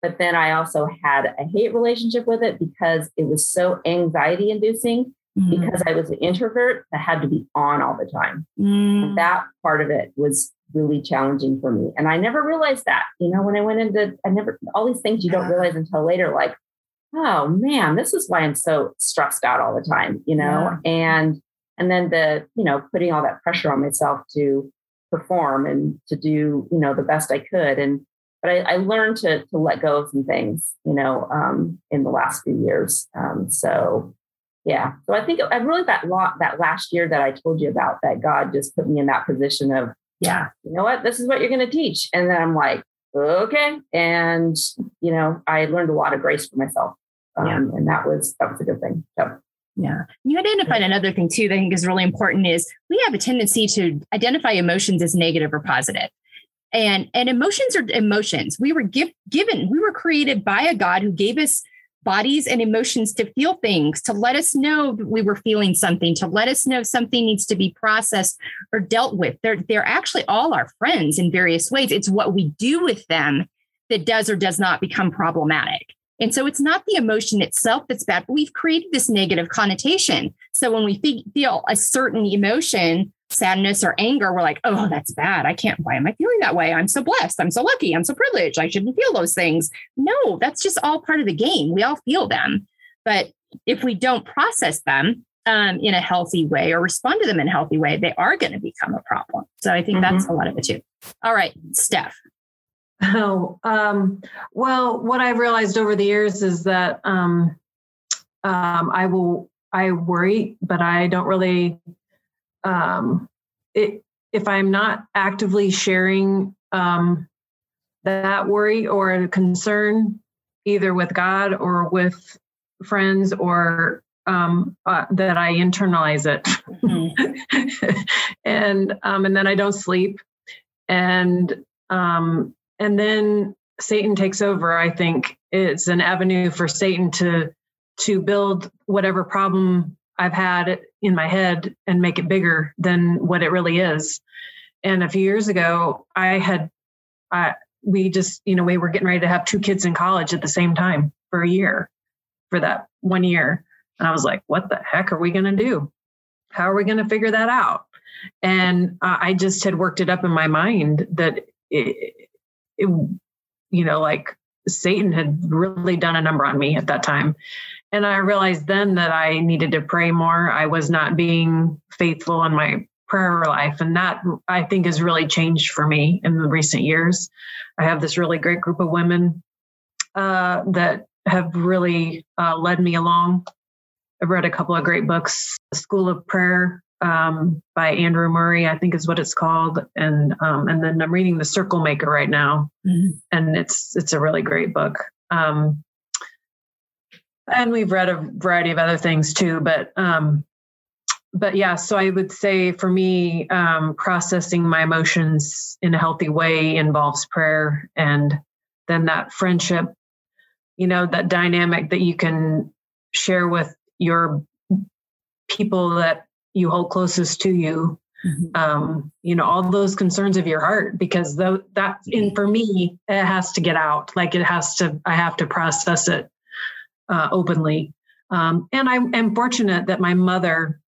But then I also had a hate relationship with it because it was so anxiety inducing. Mm-hmm. Because I was an introvert that had to be on all the time. Mm. That part of it was really challenging for me. And I never realized that, you know, when I went into, I never, all these things you don't realize until later, like, oh man, this is why I'm so stressed out all the time, you know? Yeah. And and then the you know putting all that pressure on myself to perform and to do you know the best i could. And but i, I learned to to let go of some things you know um, in the last few years. Um, so yeah. So i think i really that lot that last year that i told you about that god just put me in that position of yeah you know what? This is what you're going to teach. And then i'm like okay. And you know i learned a lot of grace for myself. Um, yeah. and that was that was a good thing. So yeah. You identified another thing too that I think is really important is we have a tendency to identify emotions as negative or positive. And and emotions are emotions. We were give, given, we were created by a God who gave us bodies and emotions to feel things, to let us know we were feeling something, to let us know something needs to be processed or dealt with. They're they're actually all our friends in various ways. It's what we do with them that does or does not become problematic. And so it's not the emotion itself that's bad, but we've created this negative connotation. So when we feel a certain emotion, sadness or anger, we're like, oh, that's bad. I can't, why am I feeling that way? I'm so blessed. I'm so lucky. I'm so privileged. I shouldn't feel those things. No, that's just all part of the game. We all feel them. But if we don't process them um, in a healthy way or respond to them in a healthy way, they are going to become a problem. So I think mm-hmm. that's a lot of it too. All right, Steph. Oh, um, well, what I've realized over the years is that um, um, I will I worry, but I don't really. Um, it, if I'm not actively sharing um, that worry or a concern, either with God or with friends, or um, uh, that I internalize it, mm-hmm. (laughs) and um, and then I don't sleep, and um, and then Satan takes over. I think it's an avenue for Satan to to build whatever problem I've had in my head and make it bigger than what it really is. And a few years ago, I had, I, we just, you know, we were getting ready to have two kids in college at the same time for a year, for that one year. And I was like, what the heck are we going to do? How are we going to figure that out? And uh, I just had worked it up in my mind that it, it, you know, like Satan had really done a number on me at that time. And I realized then that I needed to pray more. I was not being faithful in my prayer life. And that I think has really changed for me in the recent years. I have this really great group of women uh, that have really uh, led me along. I've read a couple of great books, School of Prayer um, by Andrew Murray, I think is what it's called, and um, and then I'm reading The Circle Maker right now, mm-hmm. and it's it's a really great book. Um, and we've read a variety of other things too, but um, but yeah. So I would say for me, um, processing my emotions in a healthy way involves prayer, and then that friendship, you know, that dynamic that you can share with your people that you hold closest to you. Mm-hmm. um, you know all those concerns of your heart because though that in for me it has to get out. Like it has to i have to process it uh, openly. Um, and i am fortunate that my mother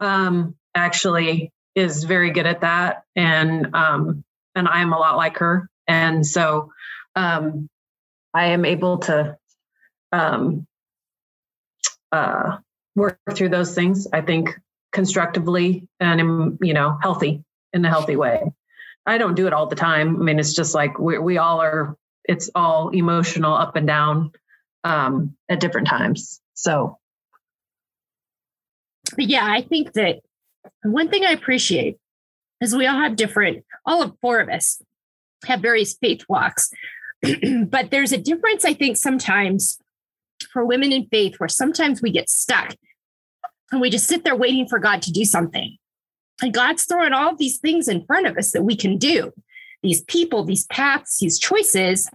um, actually is very good at that and um, and i'm a lot like her. And so um, i am able to um, uh, work through those things. I think constructively and in, you know healthy in a healthy way. I don't do it all the time. I mean it's just like we, we all are it's all emotional up and down um, at different times. So. Yeah i think that one thing i appreciate is we all have different all of four of us have various faith walks. (clears throat) But there's a difference i think sometimes for women in faith where sometimes we get stuck and we just sit there waiting for God to do something. And God's throwing all these things in front of us that we can do these people, these paths, these choices.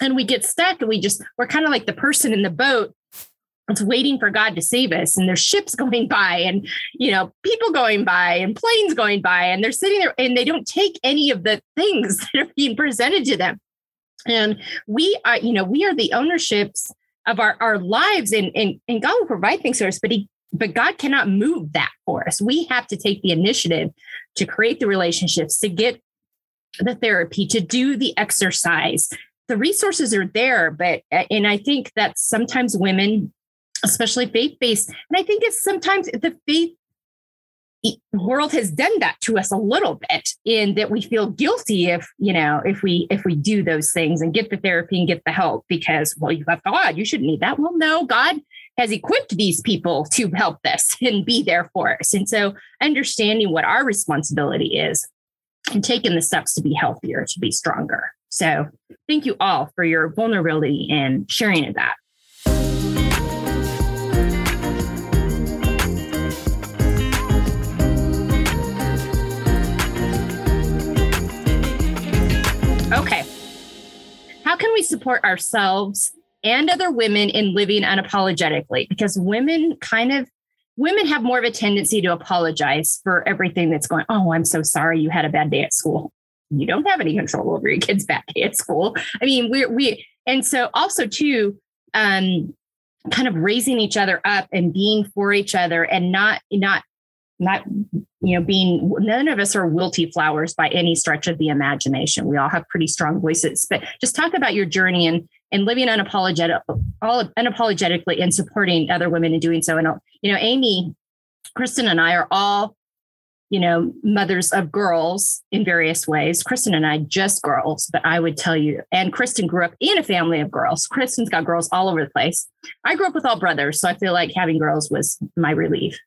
And we get stuck and we just, we're kind of like the person in the boat that's waiting for God to save us. And there's ships (laughs) going by and, you know, people going by and planes going by. And they're sitting there and they don't take any of the things (laughs) that are being presented to them. And we are, you know, we are the ownerships of our, our lives and, and, and God will provide things for us, but he, but God cannot move that for us. We have to take the initiative to create the relationships, to get the therapy, to do the exercise. The resources are there, but, uh, and I think that sometimes women especially faith based. And I think it's sometimes the faith world has done that to us a little bit in that we feel guilty if you know if we if we do those things and get the therapy and get the help because well you have god you shouldn't need that well no god has equipped these people to help us (laughs) and be there for us. And so understanding what our responsibility is and taking the steps to be healthier to be stronger. So thank you all for your vulnerability and sharing of that. Okay. How can we support ourselves and other women in living unapologetically? Because women kind of women have more of a tendency to apologize for everything that's going, oh, I'm so sorry you had a bad day at school. You don't have any control over your kid's (laughs) bad day at school. I mean, we're we and so also too, um, kind of raising each other up and being for each other and not not not you know being none of us are wilty flowers by any stretch of the imagination we all have pretty strong voices but just talk about your journey and and living unapologetic all unapologetically and supporting other women in doing so and you know amy kristen and i are all you know mothers of girls in various ways kristen and i just girls but i would tell you and kristen grew up in a family of girls kristen's got girls all over the place i grew up with all brothers so i feel like having girls was my relief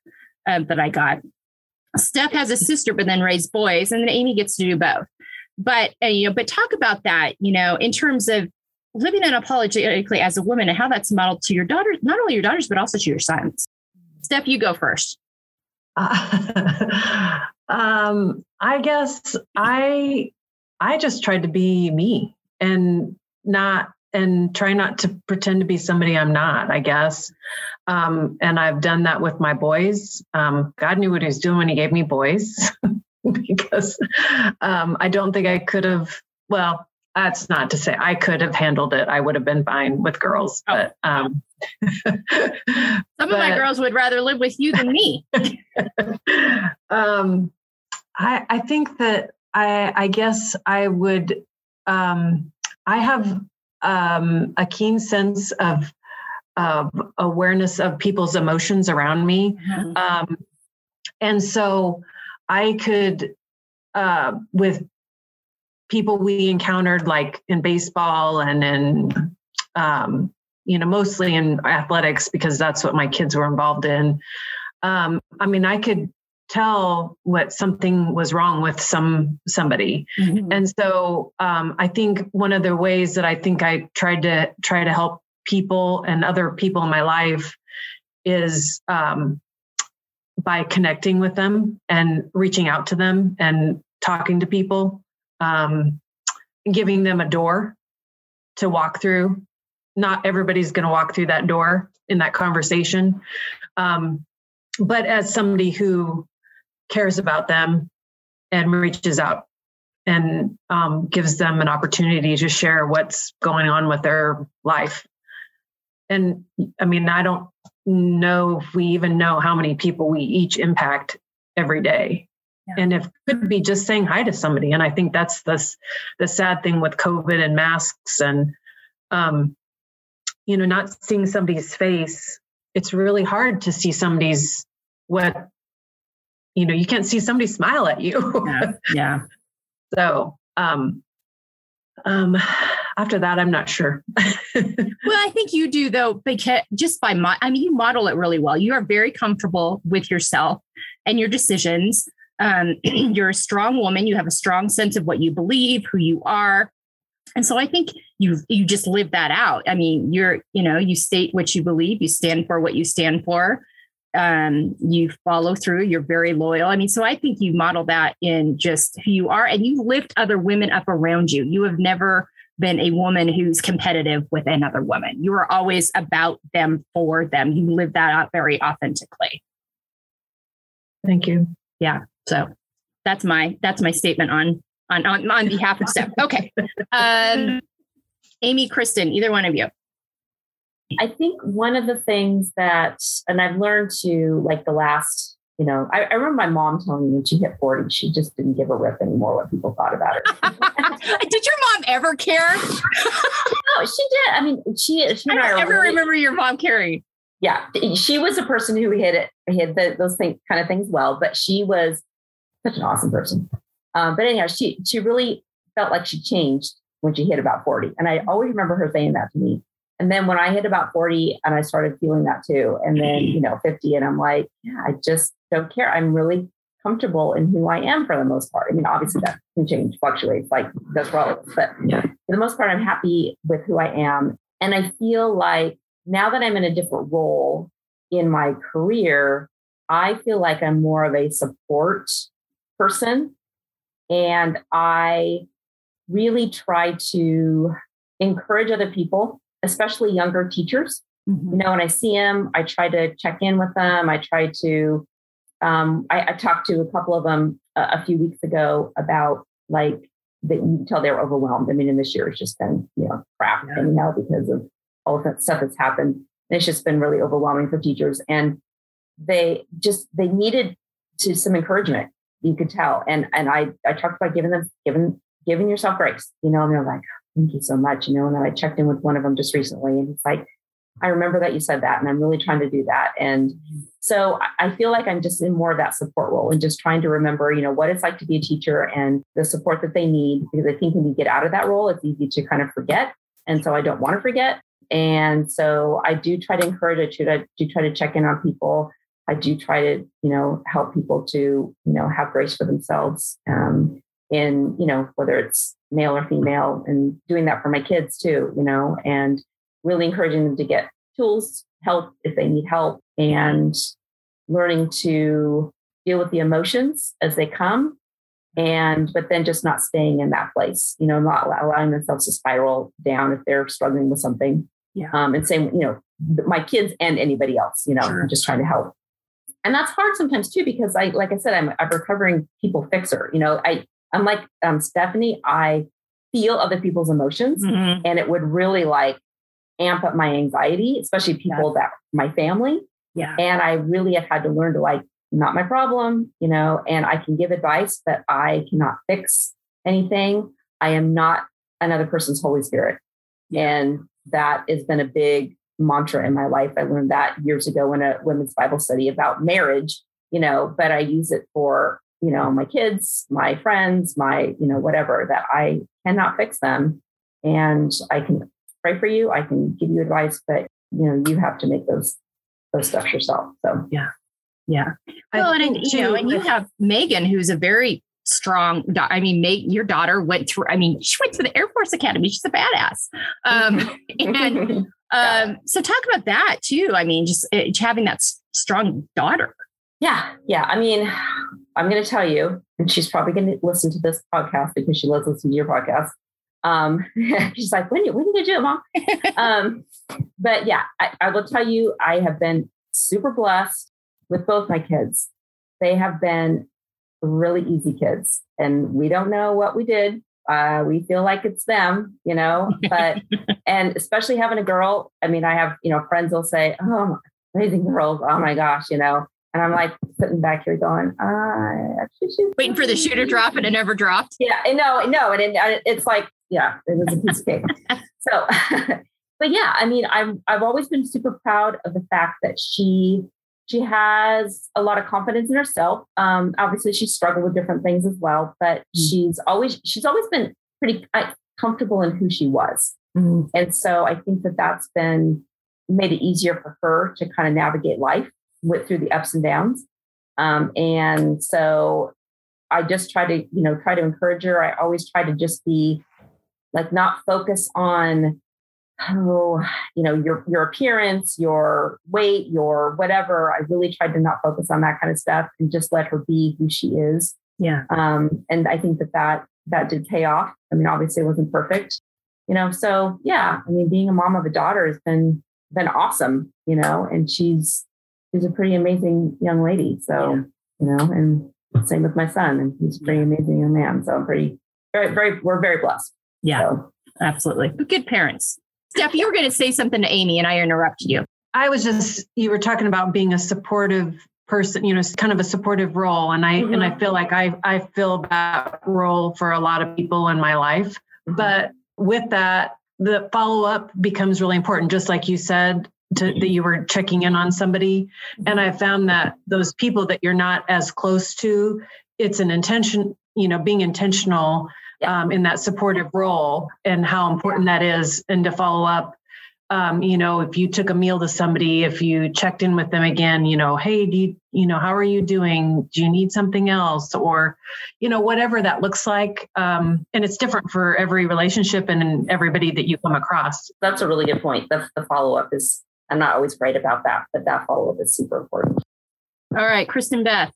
uh, that I got. Steph has a sister, but then raised boys, and then Amy gets to do both. But uh, you know, but talk about that, you know, in terms of living unapologetically as a woman and how that's modeled to your daughters, not only your daughters, but also to your sons. Steph, you go first. Uh, (laughs) um, I guess I I just tried to be me and not and try not to pretend to be somebody I'm not, I guess. Um, and I've done that with my boys. Um, God knew what he was doing when he gave me boys (laughs) because um, I don't think I could have, well, that's not to say I could have handled it. I would have been fine with girls, oh. but um, (laughs) some but, of my girls would rather live with you than me. (laughs) um, I, I think that I, I guess I would. Um, I have um, a keen sense of of awareness of people's emotions around me. Mm-hmm. Um, and so I could, uh, with people we encountered, like in baseball and in, um, you know, mostly in athletics, because that's what my kids were involved in. Um, I mean, I could tell what something was wrong with some somebody mm-hmm. and so um, i think one of the ways that i think i tried to try to help people and other people in my life is um, by connecting with them and reaching out to them and talking to people um, giving them a door to walk through not everybody's going to walk through that door in that conversation um, but as somebody who cares about them and reaches out and um, gives them an opportunity to share what's going on with their life. And I mean, I don't know if we even know how many people we each impact every day. Yeah. And if could be just saying hi to somebody. And I think that's the, the sad thing with COVID and masks and, um, you know, not seeing somebody's face. It's really hard to see somebody's what you know you can't see somebody smile at you yeah, (laughs) yeah. so um um after that i'm not sure (laughs) well i think you do though because just by my i mean you model it really well you are very comfortable with yourself and your decisions um, (clears throat) you're a strong woman you have a strong sense of what you believe who you are and so i think you you just live that out i mean you're you know you state what you believe you stand for what you stand for um, you follow through, you're very loyal. I mean, so I think you model that in just who you are and you lift other women up around you. You have never been a woman who's competitive with another woman. You are always about them for them. You live that out very authentically. Thank you. Yeah. So that's my that's my statement on on on, on behalf of Steph. Okay. Um, Amy, Kristen, either one of you. I think one of the things that, and I've learned to like the last, you know, I, I remember my mom telling me when she hit 40, she just didn't give a rip anymore what people thought about her. (laughs) did your mom ever care? no, she did. I mean, she, she I don't ever really, remember your mom caring. Yeah. She was a person who hit it, hit the, those things, kind of things well, but she was such an awesome person. Um, but anyhow, she, she really felt like she changed when she hit about 40. And I always remember her saying that to me. And then when I hit about 40 and I started feeling that too, and then, you know, 50, and I'm like, yeah, I just don't care. I'm really comfortable in who I am for the most part. I mean, obviously that can change, fluctuates like that's relevant, but yeah. for the most part, I'm happy with who I am. And I feel like now that I'm in a different role in my career, I feel like I'm more of a support person. And I really try to encourage other people especially younger teachers. Mm-hmm. You know, when I see them, I try to check in with them. I try to, um, I, I, talked to a couple of them a, a few weeks ago about like that you tell they're overwhelmed. I mean, in this year it's just been, you know, crap yeah. anyhow because of all of that stuff that's happened. And it's just been really overwhelming for teachers. And they just they needed to some encouragement, you could tell. And and I I talked about giving them giving giving yourself grace, you know, and they're like, thank you so much. You know, and then I checked in with one of them just recently and it's like, I remember that you said that and I'm really trying to do that. And so I feel like I'm just in more of that support role and just trying to remember, you know, what it's like to be a teacher and the support that they need. Because I think when you get out of that role, it's easy to kind of forget. And so I don't want to forget. And so I do try to encourage, I do, I do try to check in on people. I do try to, you know, help people to, you know, have grace for themselves. Um, in, you know, whether it's male or female, and doing that for my kids too, you know, and really encouraging them to get tools, help if they need help, and learning to deal with the emotions as they come and but then just not staying in that place you know not allowing themselves to spiral down if they're struggling with something yeah um, and same you know my kids and anybody else you know sure. i'm just trying to help and that's hard sometimes too because i like i said i'm a recovering people fixer you know i I'm like um, Stephanie, I feel other people's emotions mm-hmm. and it would really like amp up my anxiety, especially people that my family. Yeah. And I really have had to learn to like, not my problem, you know, and I can give advice, but I cannot fix anything. I am not another person's Holy Spirit. And that has been a big mantra in my life. I learned that years ago in a women's Bible study about marriage, you know, but I use it for you know, my kids, my friends, my, you know, whatever, that I cannot fix them. And I can pray for you, I can give you advice, but you know, you have to make those those steps yourself. So yeah. Yeah. Well, and you know, and you have Megan, who's a very strong. I mean, Meg, your daughter went through. I mean, she went to the Air Force Academy. She's a badass. Um, (laughs) and um, so, talk about that too. I mean, just uh, having that strong daughter. Yeah, yeah. I mean, I'm going to tell you, and she's probably going to listen to this podcast because she loves listening to your podcast. Um, (laughs) she's like, when, when are you going to do it, mom? (laughs) um, but yeah, I, I will tell you, I have been super blessed with both my kids. They have been really easy kids, and we don't know what we did. Uh, we feel like it's them, you know, but, (laughs) and especially having a girl. I mean, I have, you know, friends will say, oh, amazing girls. Oh my gosh, you know, and I'm like sitting back here going, I actually waiting for the shoe to drop and it never dropped. Yeah, no, no, and it, it's like, yeah, it was a piece of cake. (laughs) so, (laughs) but yeah, I mean, I've I've always been super proud of the fact that she she has a lot of confidence in herself. Um, obviously, she's struggled with different things as well, but mm-hmm. she's always she's always been pretty uh, comfortable in who she was, mm-hmm. and so I think that that's been made it easier for her to kind of navigate life went through the ups and downs. Um, and so I just try to, you know, try to encourage her. I always try to just be like not focus on oh, you know, your your appearance, your weight, your whatever. I really tried to not focus on that kind of stuff and just let her be who she is. Yeah. Um, and I think that that that did pay off. I mean, obviously, it wasn't perfect, you know, so yeah, I mean, being a mom of a daughter has been been awesome, you know, and she's she's a pretty amazing young lady. So, you know, and same with my son, and he's a pretty amazing young man. So I'm pretty very, very we're very blessed. Yeah, So, absolutely. Good parents. Steph, you were going to say something to Amy, and I interrupted you. I was just you were talking about being a supportive person, you know, kind of a supportive role, and I and I mm-hmm. feel like I I fill that role for a lot of people in my life. Mm-hmm. But with that, the follow up becomes really important, just like you said. To, that you were checking in on somebody mm-hmm. and i found that those people that you're not as close to it's an intention you know being intentional um, in that supportive role and how important that is and to follow up um, you know if you took a meal to somebody if you checked in with them again you know hey do you you know how are you doing do you need something else or you know whatever that looks like um, and it's different for every relationship and everybody that you come across that's a really good point. That's the follow up is I'm not always right about that, but that follow up is super important. All right, Kristen Beth.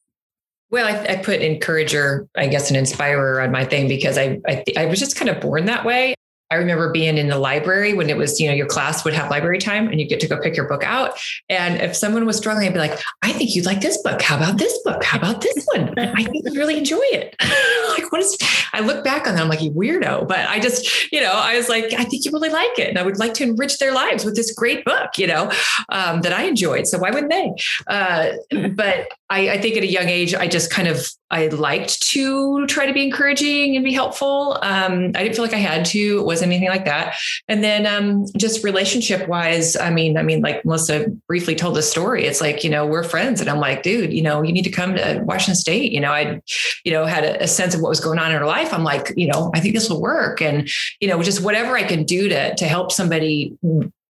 Well, I, I put encourager, I guess, an inspirer on my thing because I, I I was just kind of born that way. I remember being in the library when it was, you know, your class would have library time and you get to go pick your book out. And if someone was struggling, I'd be like, I think you'd like this book. How about this book? How about this one? I think you'd really enjoy it. (laughs) like, what is, I look back on that, I'm like, you weirdo. But I just, you know, I was like, I think you really like it. And I would like to enrich their lives with this great book, you know, um, that I enjoyed. So why wouldn't they? Uh, but I, I think at a young age, I just kind of I liked to try to be encouraging and be helpful. Um, I didn't feel like I had to. It wasn't anything like that. And then um, just relationship wise, I mean, I mean, like Melissa briefly told the story. It's like you know we're friends, and I'm like, dude, you know, you need to come to Washington State. You know, I, you know, had a, a sense of what was going on in her life. I'm like, you know, I think this will work, and you know, just whatever I can do to to help somebody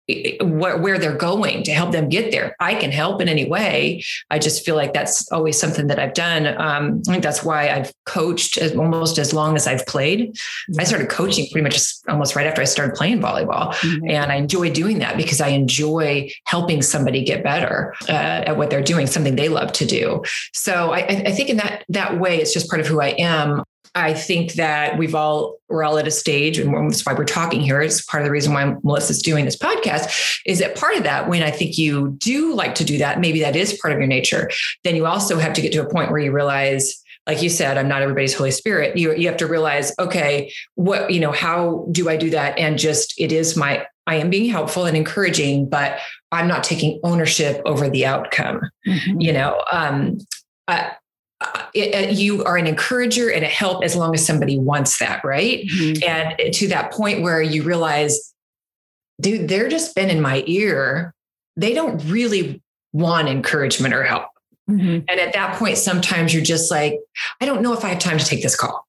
where, where they're going to help them get there. I can help in any way. I just feel like that's always something that I've done. Um, I think that's why I've coached as, almost as long as I've played. I started coaching pretty much almost right after I started playing volleyball. Mm-hmm. And I enjoy doing that because I enjoy helping somebody get better uh, at what they're doing, something they love to do. So I, I think in that, that way, it's just part of who I am. I think that we've all we're all at a stage, and that's why we're talking here. It's part of the reason why Melissa's doing this podcast. Is that part of that? When I think you do like to do that, maybe that is part of your nature. Then you also have to get to a point where you realize like you said, I'm not everybody's Holy Spirit. You you have to realize, okay, what you know, how do I do that? And just it is my I am being helpful and encouraging, but I'm not taking ownership over the outcome. Mm-hmm. You know, um, uh, it, you are an encourager and a help as long as somebody wants that, right? Mm-hmm. And to that point where you realize, dude, they're just been in my ear. They don't really want encouragement or help. Mm-hmm. And at that point, sometimes you're just like, I don't know if I have time to take this call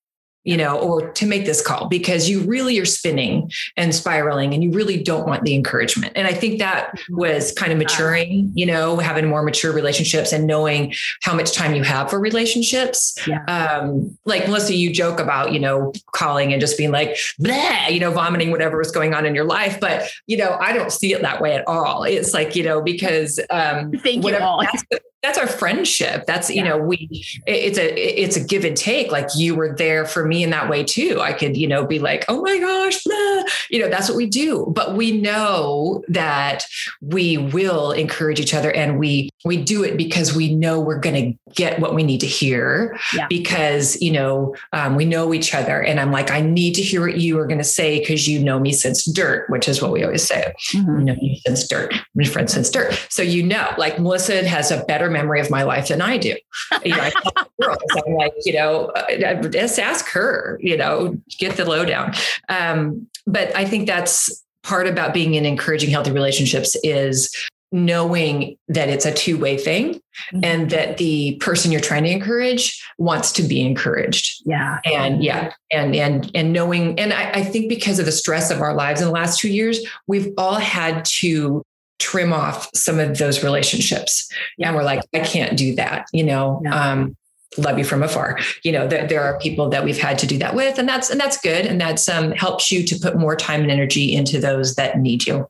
you know, or to make this call because you really are spinning and spiraling and you really don't want the encouragement. And I think that mm-hmm. was kind of maturing, you know, having more mature relationships and knowing how much time you have for relationships. Yeah. Um, like Melissa, you joke about, you know, calling and just being like, Bleh, you know, vomiting whatever was going on in your life. But, you know, I don't see it that way at all. It's like, you know, because um, Thank whatever, you all. That's, our friendship that's you yeah. know we it's a it's a give and take like you were there for me in that way too i could you know be like oh my gosh blah. you know that's what we do but we know that we will encourage each other and we we do it because we know we're going to get what we need to hear yeah. because you know um, we know each other and i'm like i need to hear what you are going to say because you know me since dirt which is what we always say mm-hmm. you know me since dirt my friend since dirt so you know like melissa has a better memory of my life than i do. You know I girls, (laughs) i'm like you know uh, just ask her you know get the lowdown. Um, but i think that's part about being in encouraging healthy relationships is knowing that it's a two-way thing mm-hmm. and that the person you're trying to encourage wants to be encouraged. Yeah. And yeah and and and knowing and I, I think because of the stress of our lives in the last two years we've all had to trim off some of those relationships yeah. and we're like i can't do that you know yeah. um love you from afar you know there, there are people that we've had to do that with and that's and that's good and that's um helps you to put more time and energy into those that need you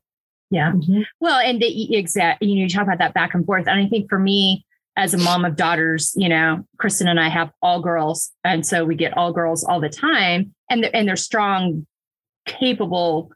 yeah. Mm-hmm. Well, and the exact, you know, you talk about that back and forth. And I think for me, as a mom of daughters, you know, Kristen and I have all girls. And so we get all girls all the time. And they're, and they're strong capable,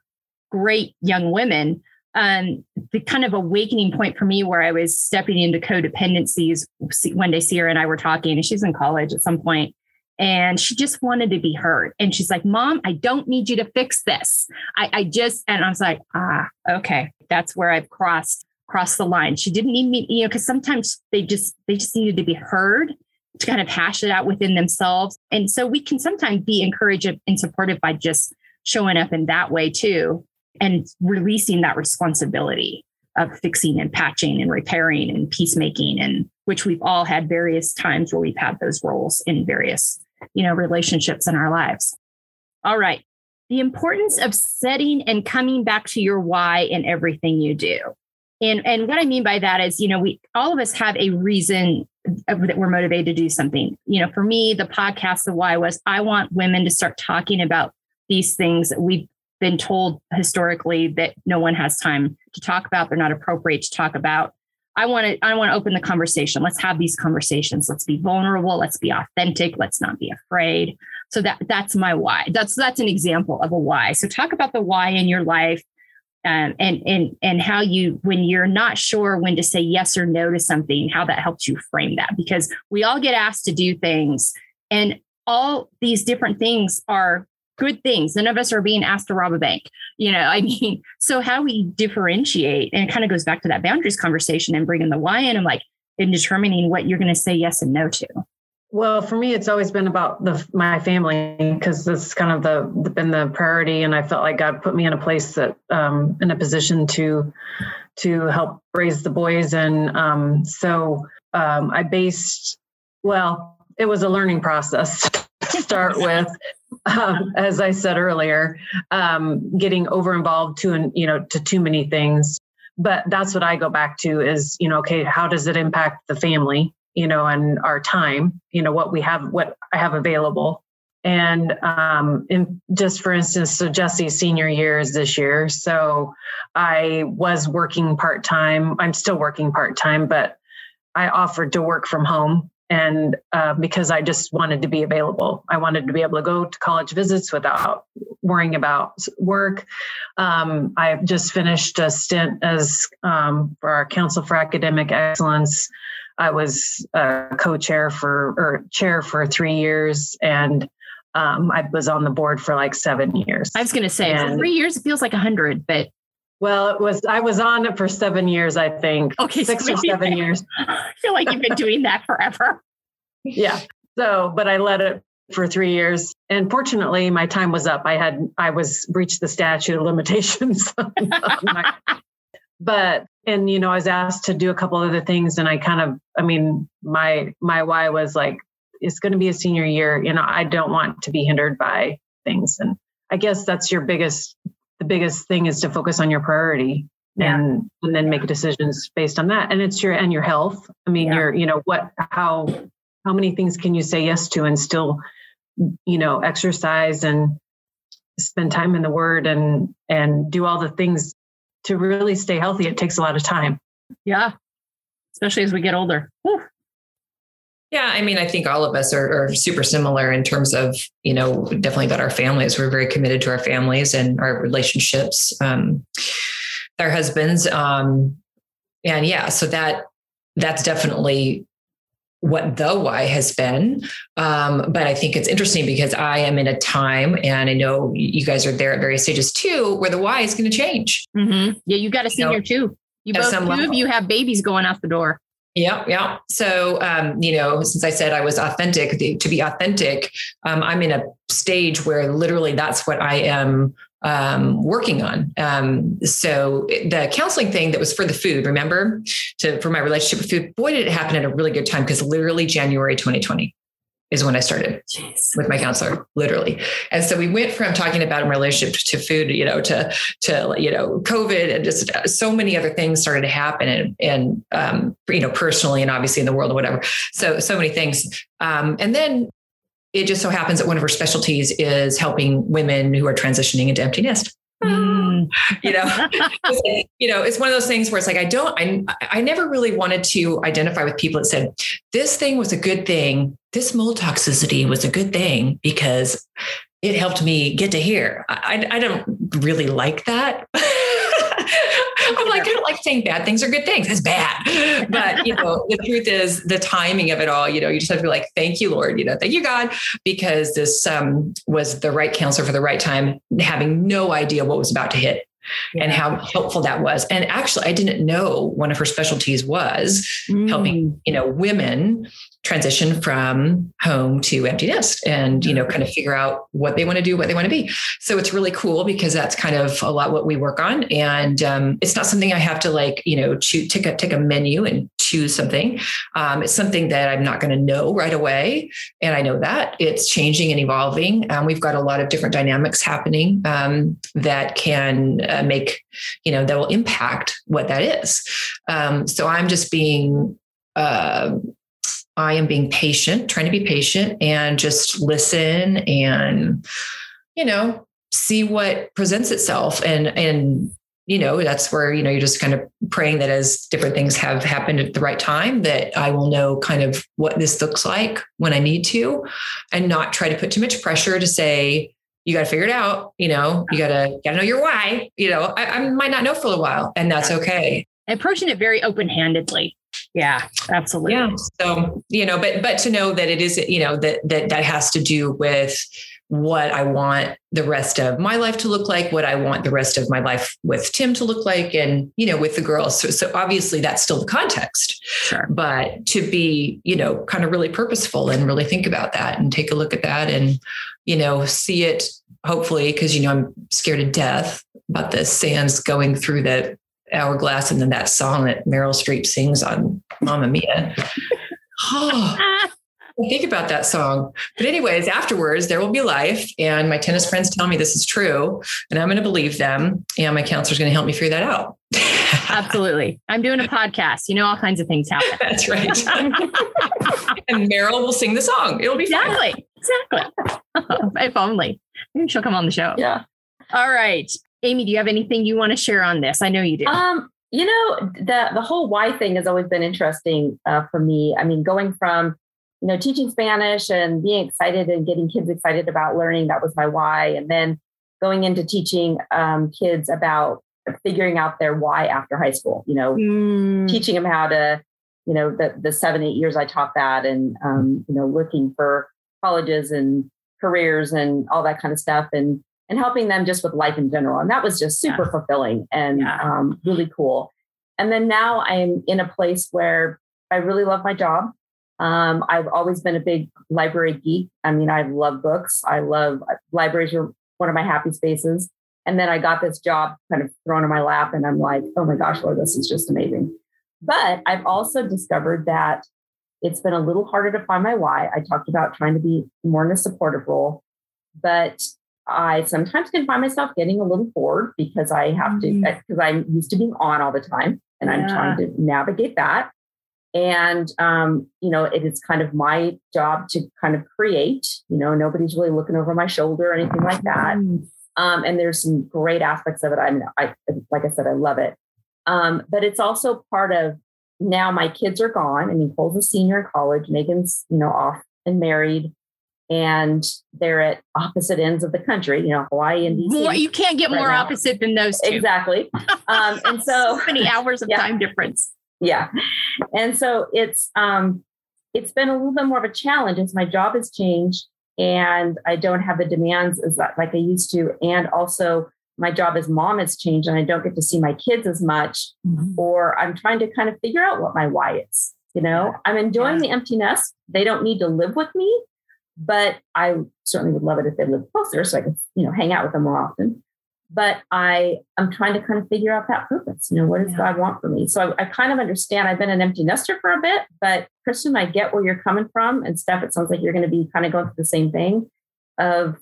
great young women. Um, the kind of awakening point for me where I was stepping into codependencies. One Sierra and I were talking, and she's in college at some point, and she just wanted to be heard. And she's like, "Mom, I don't need you to fix this. I, I just," and I was like, "Ah, okay, that's where I've crossed crossed the line." She didn't need me, you know, because sometimes they just they just needed to be heard to kind of hash it out within themselves. And so we can sometimes be encouraged and supported by just showing up in that way too and releasing that responsibility of fixing and patching and repairing and peacemaking and which we've all had various times where we've had those roles in various you know relationships in our lives. All right. The importance of setting and coming back to your why in everything you do. And and what i mean by that is you know we all of us have a reason that we're motivated to do something. You know for me the podcast the why was i want women to start talking about these things that we've been told historically that no one has time to talk about they're not appropriate to talk about. I want to i want to open the conversation. Let's have these conversations. Let's be vulnerable. Let's be authentic. Let's not be afraid. So that that's my why. That's that's an example of a why. So talk about the why in your life um, and and and how you when you're not sure when to say yes or no to something how that helps you frame that. Because we all get asked to do things and all these different things are good things. None of us are being asked to rob a bank. You know, (laughs) I mean, so how we differentiate, and it kind of goes back to that boundaries conversation and bringing the why in and like in determining what you're going to say yes and no to. Well, for me, it's always been about the my family because that's kind of the been the priority, and I felt like God put me in a place that um, in a position to to help raise the boys, and um, so um, I based. Well, it was a learning process (laughs) to start with um, as I said earlier, um, getting over involved to you know to too many things. But that's what I go back to is you know okay how does it impact the family you know and our time you know what we have what I have available. And um in just for instance so jesse's senior year is this year. So i was working part-time. I'm still working part-time but i offered to work from home and uh, because I just wanted to be available, I wanted to be able to go to college visits without worrying about work. Um, I just finished a stint as um, for our Council for Academic Excellence. I was a co-chair for or chair for three years, and um, I was on the board for like seven years. I was going to say and, three years it feels like a hundred, but well, it was I was on it for seven years, I think. Okay, six so or seven years. (laughs) I feel like you've been doing that forever. yeah. So, but I led it for three years, and fortunately, my time was up. I had I was breached the statute of limitations. (laughs) (laughs) but and you know, I was asked to do a couple other things, and I kind of, I mean, my my why was like, it's going to be a senior year. You know, I don't want to be hindered by things, and I guess that's your biggest the biggest thing is to focus on your priority yeah. and and then make decisions based on that and it's your and your health i mean yeah. your you know what how how many things can you say yes to and still you know exercise and spend time in the word and and do all the things to really stay healthy it takes a lot of time yeah especially as we get older Whew. Yeah, I mean, I think all of us are, are, super similar in terms of, you know, definitely about our families. We're very committed to our families and our relationships, um, our husbands. Um, and yeah, so that that's definitely what the why has been. Um, but I think it's interesting because I am in a time, and I know you guys are there at various stages too, where the why is going to change. Mm-hmm. Yeah, you got a senior you know, too. You both two of you have babies going out the door. Yeah, yeah. So, um, you know, since I said I was authentic, to be authentic, um, I'm in a stage where literally that's what I am um, working on. Um, so the counseling thing that was for the food, remember, to for my relationship with food, boy, did it happen at a really good time because literally January 2020 is when I started Jeez. with my counselor, literally. And so we went from talking about a relationship to food, you know, to to you know, COVID and just so many other things started to happen, and and um, you know, personally and obviously in the world and whatever. So so many things. Um, and then it just so happens that one of her specialties is helping women who are transitioning into empty nest. Mm. (laughs) you know, you know, it's one of those things where it's like I don't, I, I never really wanted to identify with people that said this thing was a good thing. This mold toxicity was a good thing because it helped me get to here. I, I don't really like that. (laughs) I'm like, I don't like saying bad things are good things. It's bad. But, you know, the truth is the timing of it all, you know, you just have to be like, thank you, Lord, you know, thank you, God, because this um, was the right counselor for the right time, having no idea what was about to hit yeah. and how helpful that was. And actually, I didn't know one of her specialties was mm. helping, you know, women transition from home to empty nest and you know kind of figure out what they want to do what they want to be so it's really cool because that's kind of a lot what we work on and um, it's not something i have to like you know choose, take a take a menu and choose something. Um, it's something that i'm not going to know right away and i know that. It's changing and evolving. Um, we've got a lot of different dynamics happening um, that can uh, make you know that will impact what that is. Um, so i'm just being uh, I am being patient, trying to be patient and just listen and, you know, see what presents itself. And, and, you know, that's where, you know, you're just kind of praying that as different things have happened at the right time, that I will know kind of what this looks like when I need to and not try to put too much pressure to say, you got to figure it out. You know, you got to, got to know your why, you know, I, I might not know for a while and that's okay. Approaching it very open handedly yeah, absolutely. Yeah. So, you know, but but to know that it is, you know, that that that has to do with what I want the rest of my life to look like, what I want the rest of my life with Tim to look like, and you know, with the girls. So, so obviously that's still the context. Sure. But to be, you know, kind of really purposeful and really think about that and take a look at that and, you know, see it hopefully, because you know, I'm scared to death about the sands going through the Hourglass and then that song that Meryl Streep sings on Mamma Mia. (laughs) (sighs) (laughs) Oh, think about that song. But, anyways, afterwards, there will be life. And my tennis friends tell me this is true. And I'm going to believe them. And my counselor's going to help me figure that out. (laughs) Absolutely. I'm doing a podcast. You know, all kinds of things happen. (laughs) That's right. (laughs) and Meryl will sing the song. It'll be exactly. Fun. Exactly. if only. Maybe she'll come on the show. Yeah. All right. Amy, do you have anything you want to share on this? I know you do. Um, you know, the the whole why thing has always been interesting uh, for me. I mean, going from you know teaching Spanish and being excited and getting kids excited about learning that was my why, and then going into teaching um, kids about figuring out their why after high school. You know, mm. teaching them how to, you know, the the seven eight years I taught that, and um, you know, looking for colleges and careers and all that kind of stuff, and and helping them just with life in general. And that was just super yeah. fulfilling and yeah. um, really cool. And then now I'm in a place where I really love my job. Um, I've always been a big library geek. I mean, I love books. I love uh, libraries are one of my happy spaces. And then I got this job kind of thrown in my lap, and I'm like, oh my gosh, Lord, this is just amazing. But I've also discovered that it's been a little harder to find my why. I talked about trying to be more in a supportive role, but I sometimes can find myself getting a little bored because I have mm-hmm. to, because I'm used to being on all the time and yeah. I'm trying to navigate that. And, um, you know, it is kind of my job to kind of create, you know, nobody's really looking over my shoulder or anything like that. Um, and there's some great aspects of it. I mean, I, like I said, I love it. Um, but it's also part of now my kids are gone. I mean, Cole's a senior in college, Megan's, you know, off and married and they're at opposite ends of the country, you know, Hawaii and DC. More, you can't get right more now. opposite than those two. Exactly. Um, and so, (laughs) so many hours of yeah. time difference. Yeah. And so it's um it's been a little bit more of a challenge as my job has changed and I don't have the demands as like I used to. And also my job as mom has changed and I don't get to see my kids as much, mm-hmm. or I'm trying to kind of figure out what my why is. You know, I'm enjoying yeah. the empty nest. They don't need to live with me, but I certainly would love it if they lived closer so I could, you know, hang out with them more often. But I I'm trying to kind of figure out that purpose. You know, what does yeah. God want for me? So I, I, kind of understand. I've been an empty nester for a bit, but Kristen, I get where you're coming from. And Steph, it sounds like you're going to be kind of going through the same thing of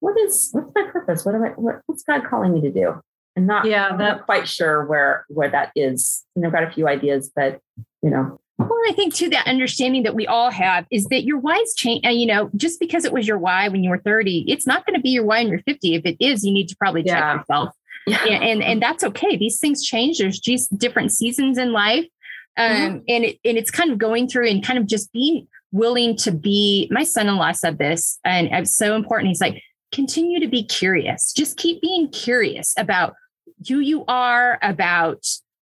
what is what's my purpose? What am I what, what's God calling me to do? And not yeah, that, not quite sure where where that is. You know, got a few ideas, but you know, well, I think too that understanding that we all have is that your why's change. Uh, you know, just because it was your why when you were 30, it's not going to be your why when you're 50. If it is, you need to probably check yeah. yourself. (laughs) Yeah. And, and, and that's okay. These things change. There's just different seasons in life, um, mm-hmm. and it and it's kind of going through and kind of just being willing to be. My son-in-law said this, and it's so important. He's like, continue to be curious. Just keep being curious about who you are, about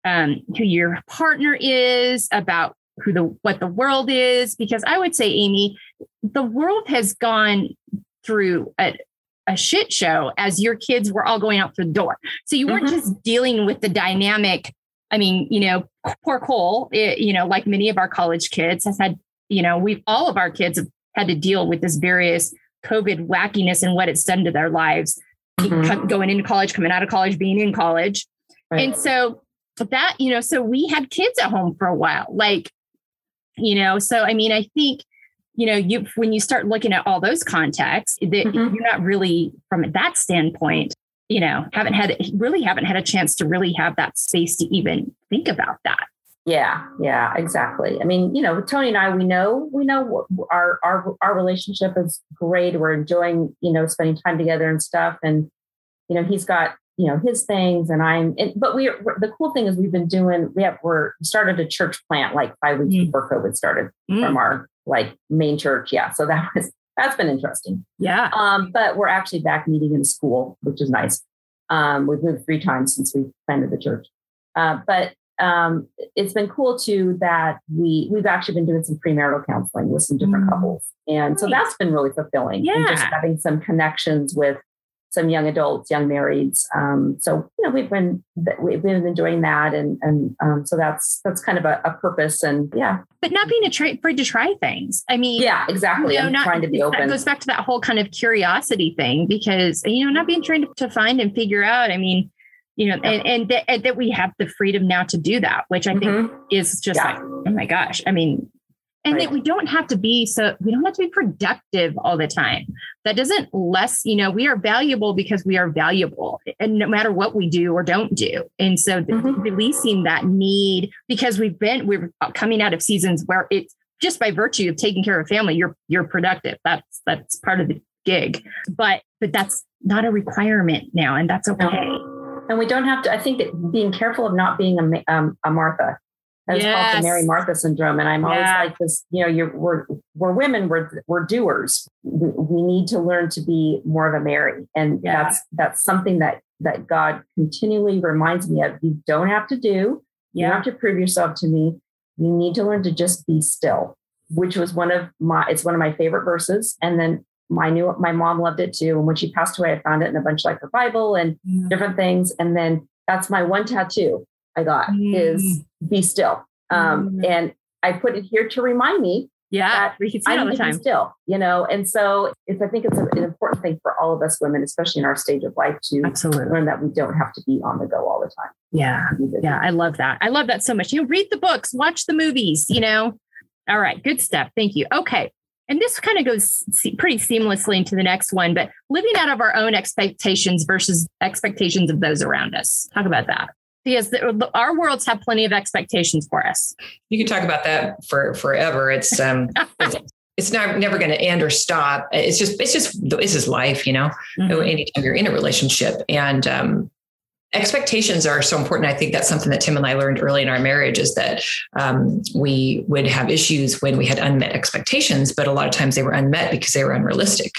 um, who your partner is, about who the what the world is. Because I would say, Amy, the world has gone through a, a shit show as your kids were all going out the door. So you weren't mm-hmm. just dealing with the dynamic. I mean, you know, poor Cole, it, you know, like many of our college kids has had, you know, we've all of our kids have had to deal with this various COVID wackiness and what it's done to their lives, mm-hmm. going into college, coming out of college, being in college. Right. And so that, you know, so we had kids at home for a while. Like, you know, so I mean, I think, you know, you when you start looking at all those contexts, that mm-hmm. you're not really from that standpoint, you know, haven't had really haven't had a chance to really have that space to even think about that. Yeah, yeah, exactly. I mean, you know, Tony and I, we know, we know our our our relationship is great. We're enjoying, you know, spending time together and stuff. And you know, he's got you know his things, and I'm. And, but we, the cool thing is, we've been doing. We have we're started a church plant like five weeks mm. before COVID started mm. from our like main church. Yeah, so that was that's been interesting. Yeah. Um, but we're actually back meeting in school, which is nice. Um, we've moved three times since we planted the church. Uh, but um, it's been cool too that we we've actually been doing some premarital counseling with some different mm. couples, and so that's been really fulfilling. Yeah. And just having some connections with some young adults, young marrieds. Um, so you know we've been we've been doing that, and and um, so that's that's kind of a, a, purpose, and yeah. But not being afraid to try things. I mean, yeah, exactly. You know, I'm not, trying to be open. That goes back to that whole kind of curiosity thing because you know not being trying to, to find and figure out. I mean you know, and, and, th- and, that we have the freedom now to do that, which I think mm-hmm. is just yeah. like, oh my gosh. I mean, and right. that we don't have to be so we don't have to be productive all the time. That doesn't less, you know, we are valuable because we are valuable, and no matter what we do or don't do. And so mm-hmm. releasing that need because we've been we're coming out of seasons where it's just by virtue of taking care of family, you're you're productive. That's that's part of the gig, but but that's not a requirement now, and that's okay. No and we don't have to. I think that being careful of not being a, um, a Martha. Yes. called the Mary Martha syndrome. And I'm always yeah. like this, you know, you're we're we're women, we're we're doers. We, we need to learn to be more of a Mary. And yeah. that's that's something that that God continually reminds me of. You don't have to do, you don't have to prove yourself to me. You need to learn to just be still, which was one of my it's one of my favorite verses. And then my new my mom loved it too. And when she passed away, I found it in a bunch of like her Bible and mm. different things. And then that's my one tattoo I got mm. is be still. Um, mm. And I put it here to remind me yeah, we can see it all the time. Still, you know, and so it's I think it's an important thing for all of us women, especially in our stage of life, to Absolutely. learn that we don't have to be on the go all the time. Yeah, yeah, I love that. I love that so much. You know, read the books, watch the movies. You know, all right, good stuff. Thank you. Okay, and this kind of goes pretty seamlessly into the next one, but living out of our own expectations versus expectations of those around us. Talk about that. Because the, our worlds have plenty of expectations for us. You can talk about that for forever. It's um, it's, (laughs) it's not never going to end or stop. It's just it's just this is life, you know. Mm-hmm. Anytime you're in a relationship, and um, expectations are so important. I think that's something that Tim and I learned early in our marriage is that um, we would have issues when we had unmet expectations, but a lot of times they were unmet because they were unrealistic.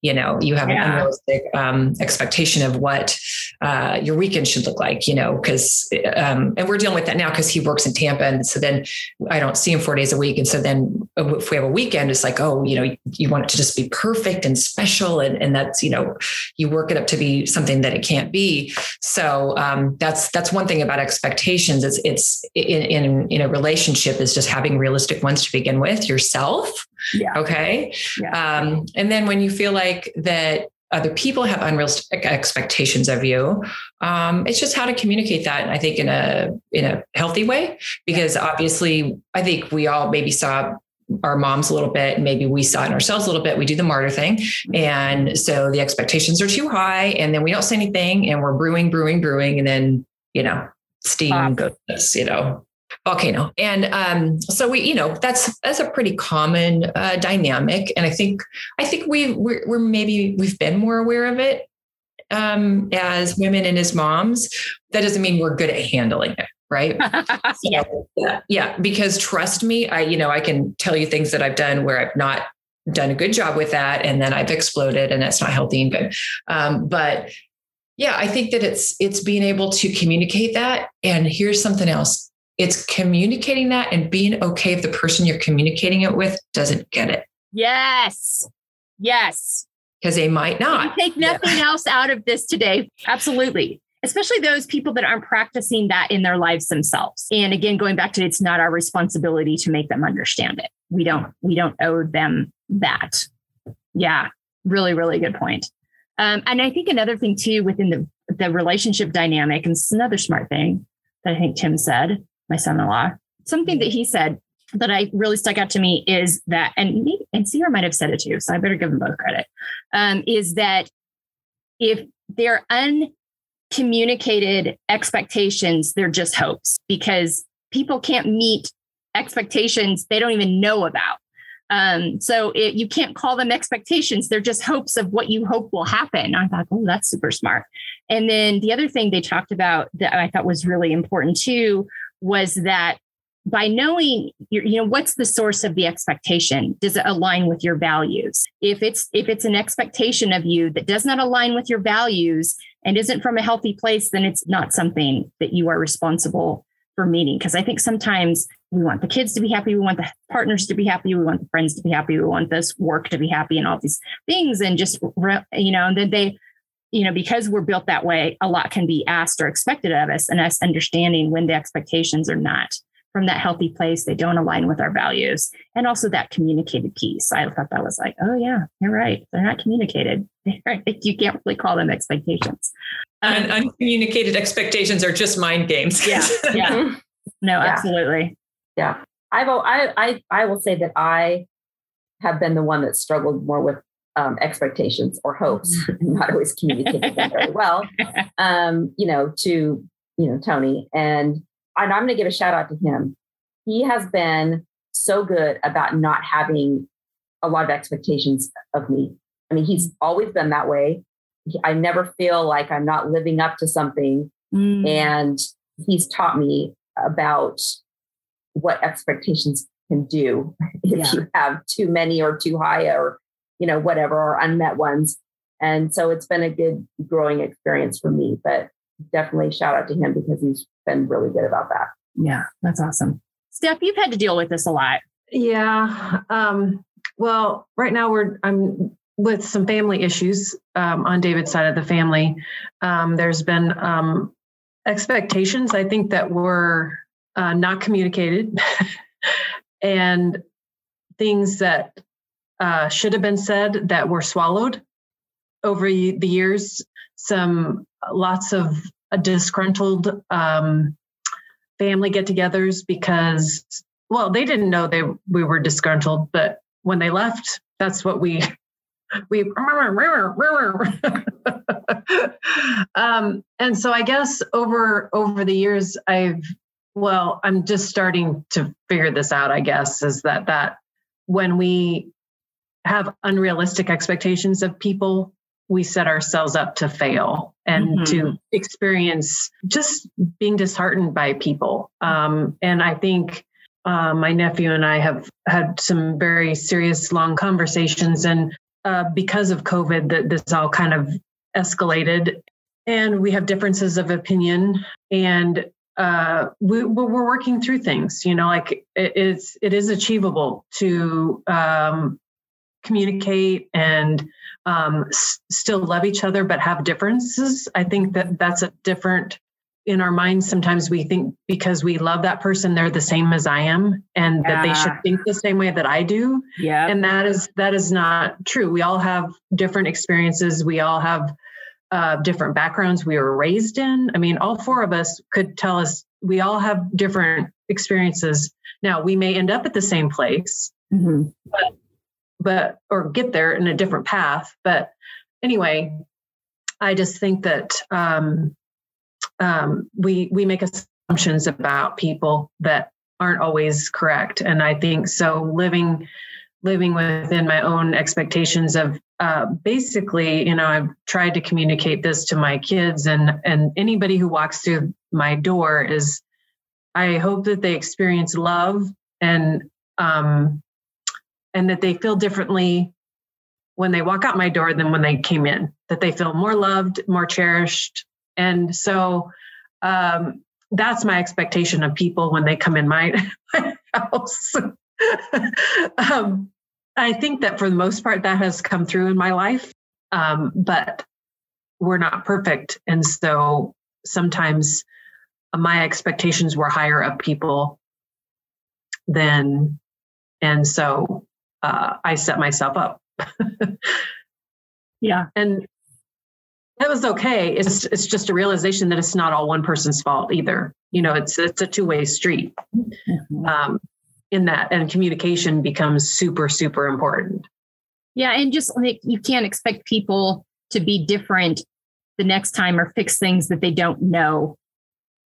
You know, you have yeah. an unrealistic um, expectation of what uh, your weekend should look like, you know, because, um, and we're dealing with that now because he works in Tampa. And so then I don't see him four days a week. And so then if we have a weekend, it's like, oh, you know, you want it to just be perfect and special. And, and that's, you know, you work it up to be something that it can't be. So so um, that's that's one thing about expectations. It's it's in, in in a relationship is just having realistic ones to begin with yourself. Yeah. Okay. Yeah. Um, and then when you feel like that other people have unrealistic expectations of you um, it's just how to communicate that i think in a in a healthy way because obviously i think we all maybe saw our moms a little bit. Maybe we saw it in ourselves a little bit. We do the martyr thing. And so the expectations are too high and then we don't say anything and we're brewing, brewing, brewing. And then, you know, steam goes, you know, volcano. And um, so we, you know, that's, that's a pretty common uh, dynamic. And I think, I think we we're, we're maybe we've been more aware of it um, as women and as moms. That doesn't mean we're good at handling it right yeah. (laughs) yeah yeah because trust me i you know i can tell you things that i've done where i've not done a good job with that and then I've exploded and that's not healthy and good. Um, but yeah, I think that it's it's being able to communicate that. And here's something else. It's communicating that and being okay if the person you're communicating it with doesn't get it. Yes. Yes. Because they might not. take nothing yeah. else out of this today. Absolutely especially those people that aren't practicing that in their lives themselves. And again, going back to it's not our responsibility to make them understand it. We don't we don't owe them that. Yeah, really, really good point. Um, and I think another thing too within the the relationship dynamic, and it's another smart thing that I think Tim said, my son-in-law, something that he said that I really stuck out to me is that, and me and Sierra might have said it too, so I better give them both credit. Um, is that if they're un communicated expectations, they're just hopes because people can't meet expectations they don't even know about. Um, so it, you can't call them expectations. They're just hopes of what you hope will happen. I thought, oh, that's super smart. And then the other thing they talked about that I thought was really important too was that by knowing you know what's the source of the expectation does it align with your values if it's if it's an expectation of you that does not align with your values and isn't from a healthy place then it's not something that you are responsible for meeting. Because i think sometimes we want the kids to be happy we want the partners to be happy we want the friends to be happy we want this work to be happy and all these things and just you know and then they you know because we're built that way a lot can be asked or expected of us and us understanding when the expectations are not from that healthy place. They don't align with our values. And also that communicated piece. I thought that was like, oh, yeah, you're right. They're not communicated. (laughs) you can't really call them expectations. Um, and uncommunicated expectations are just mind games. yeah. Yeah. (laughs) (laughs) No, yeah. absolutely. Yeah. I've, I, I, I will say that I have been the one that struggled more with um, expectations or hopes, not always communicating them very well, um, you know, to, you know, Tony. And and I'm going to give a shout out to him. He has been so good about not having a lot of expectations of me. I mean, he's always been that way. I never feel like I'm not living up to something. Mm. And he's taught me about what expectations can do (laughs) if yeah. you have too many or too high or, you know, whatever, or unmet ones. And so it's been a good growing experience for me. But definitely shout out to him because he's been really good about that. Yeah, that's awesome. Steph, you've had to deal with this a lot. Yeah. Um, well, right now we're I'm with some family issues um, on David's side of the family. Um, there's been um, expectations I think that were uh, not communicated, (laughs) and things that uh, should have been said that were swallowed over the years. Some lots of disgruntled um, family get-togethers because, well, they didn't know they we were disgruntled, but when they left, that's what we (laughs) we (laughs) um, and so I guess over over the years I've well I'm just starting to figure this out I guess is that that when we have unrealistic expectations of people we set ourselves up to fail and mm-hmm. to experience just being disheartened by people. Um, and I think uh, my nephew and I have had some very serious, long conversations. And uh, because of COVID, that this all kind of escalated. And we have differences of opinion. And uh, we, we're working through things. You know, like it, it's it is achievable to um, communicate and um, s- still love each other but have differences. I think that that's a different in our minds sometimes we think because we love that person they're the same as i am and yeah. that they should think the same way that i do. Yeah and that is that is not true. We all have different experiences. We all have uh, different backgrounds we were raised in. I mean all four of us could tell us we all have different experiences. Now we may end up at the same place mm-hmm. but but or get there in a different path. But anyway, I just think that um, um, we we make assumptions about people that aren't always correct, and I think so. Living living within my own expectations of uh, basically, you know, I've tried to communicate this to my kids and and anybody who walks through my door is, I hope that they experience love and um, and that they feel differently when they walk out my door than when they came in, that they feel more loved, more cherished. And so um, that's my expectation of people when they come in my, (laughs) my house. (laughs) um, I think that for the most part, that has come through in my life. Um, but we're not perfect. And so sometimes my expectations were higher of people than, and so uh, I set myself up. (laughs) yeah. And that was okay. It's it's just a realization that it's not all one person's fault either. You know, it's it's a two way street. Mm-hmm. Um, in that, and communication becomes super super important. Yeah, and just like you can't expect people to be different the next time or fix things that they don't know.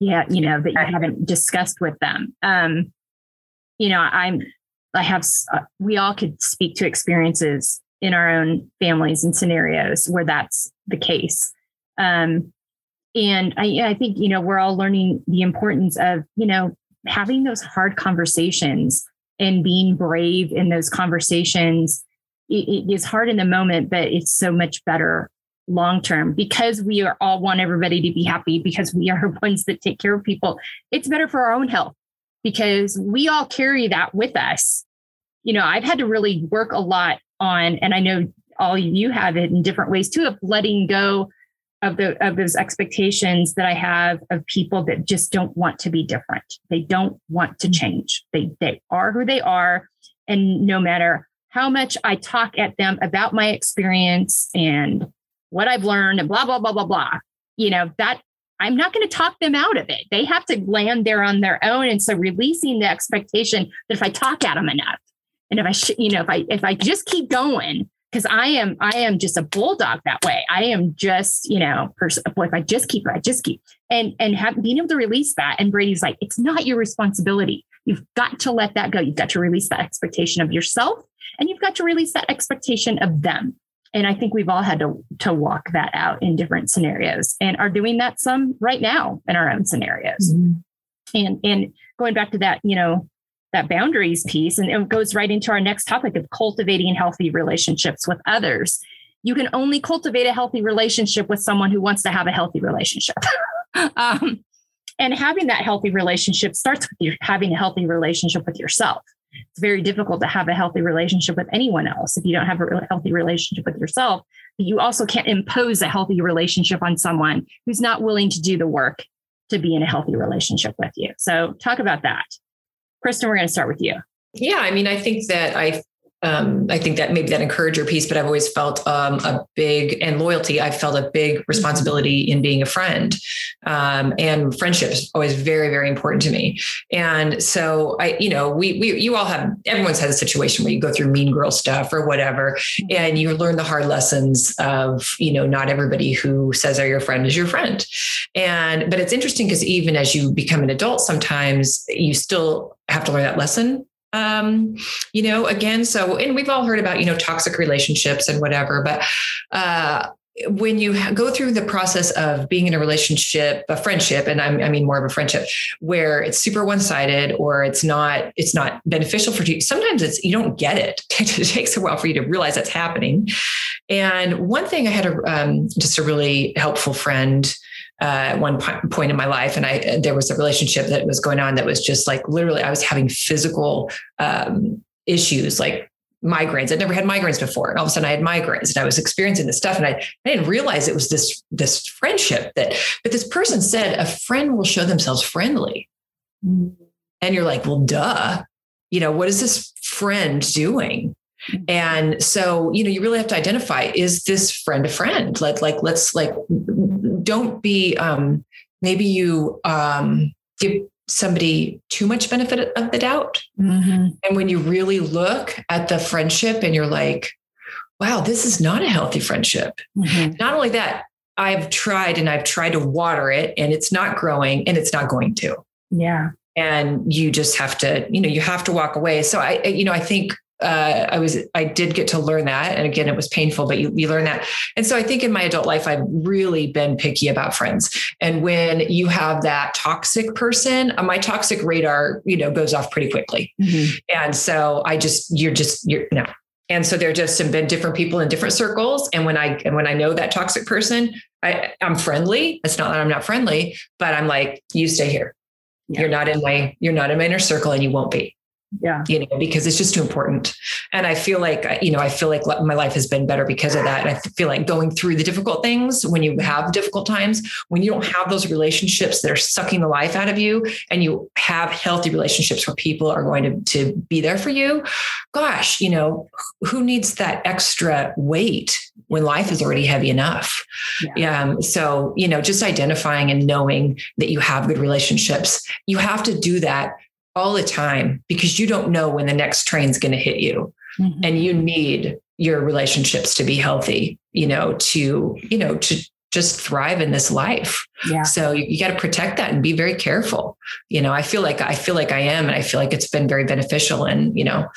Yeah, you know that you haven't discussed with them. Um, you know, I'm I have uh, we all could speak to experiences in our own families and scenarios where that's the case. Um, and I, I think, you know, we're all learning the importance of, you know, having those hard conversations and being brave in those conversations. it, it is hard in the moment, but it's so much better long term because we are all want everybody to be happy because we are (laughs) ones that take care of people. It's better for our own health because we all carry that with us. You know, I've had to really work a lot on, and I know all you have it in different ways too, of letting go of the of those expectations that I have of people that just don't want to be different. They don't want to mm-hmm. change. They they are who they are. And no matter how much I talk at them about my experience and what I've learned and blah, blah, blah, blah, blah, you know, that I'm not going to talk them out of it. They have to land there on their own. And so releasing the expectation that if I talk at them enough, and if I, sh- you know, if I if I just keep going, because I am I am just a bulldog that way. I am just you know, pers- if I just keep, I just keep, and and have, being able to release that. And Brady's like, it's not your responsibility. You've got to let that go. You've got to release that expectation of yourself, and you've got to release that expectation of them. And I think we've all had to to walk that out in different scenarios, and are doing that some right now in our own scenarios. Mm-hmm. And and going back to that, you know, that boundaries piece and it goes right into our next topic of cultivating healthy relationships with others. You can only cultivate a healthy relationship with someone who wants to have a healthy relationship. (laughs) Um, and having that healthy relationship starts with you having a healthy relationship with yourself. It's very difficult to have a healthy relationship with anyone else if you don't have a healthy relationship with yourself. But you also can't impose a healthy relationship on someone who's not willing to do the work to be in a healthy relationship with you. So talk about that Kristen, we're going to start with you. Yeah, I mean, I think that I um, I think that maybe that encourager piece, but I've always felt um, a big and loyalty. I've felt a big responsibility in being a friend, um, and friendship is always very, very important to me. And so I, you know, we, we, you all have, everyone's had a situation where you go through mean girl stuff or whatever, and you learn the hard lessons of, you know, not everybody who says they're your friend is your friend. And, but it's interesting because even as you become an adult, sometimes you still have to learn that lesson um you know again so and we've all heard about you know toxic relationships and whatever but uh when you go through the process of being in a relationship, a friendship, and I'm, i mean more of a friendship, where it's super one-sided or it's not, it's not beneficial for you. Sometimes it's you don't get it. (laughs) it takes a while for you to realize that's happening. And one thing I had a um, just a really helpful friend uh, at one point in my life, and I there was a relationship that was going on that was just like literally I was having physical um, issues, like migraines. I'd never had migraines before, and all of a sudden I had migraines, and I was experiencing this stuff, and I, I didn't realize it was this this friendship that. But this person said a friend will show themselves friendly, mm. and you're like, well, duh. You know, what is this friend doing? And so, you know, you really have to identify is this friend a friend? Like, like let's like don't be um maybe you um give somebody too much benefit of the doubt. Mm-hmm. And when you really look at the friendship and you're like, wow, this is not a healthy friendship. Mm-hmm. Not only that, I've tried and I've tried to water it and it's not growing and it's not going to. Yeah. And you just have to, you know, you have to walk away. So I, you know, I think uh, I was, I did get to learn that. And again, it was painful, but you, you learn that. And so I think in my adult life, I've really been picky about friends. And when you have that toxic person, uh, my toxic radar, you know, goes off pretty quickly. Mm-hmm. And so I just, you're just, you're no. And so there just have been different people in different circles. And when I, and when I know that toxic person, I, I'm friendly. It's not that I'm not friendly, but I'm like, you stay here. Yeah. You're not in my, you're not in my inner circle and you won't be yeah. you know because it's just too important. And i feel like you know i feel like my life has been better because of that. And i feel like going through the difficult things when you have difficult times when you don't have those relationships that are sucking the life out of you and you have healthy relationships where people are going to, to be there for you gosh you know who needs that extra weight when life is already heavy enough? Yeah. Um, so you know just identifying and knowing that you have good relationships you have to do that all the time because you don't know when the next train's going to hit you. Mm-hmm. And you need your relationships to be healthy, you know, to, you know, to just thrive in this life. Yeah. So you, you got to protect that and be very careful. You know, I feel like I feel like I am, and I feel like it's been very beneficial. And you know,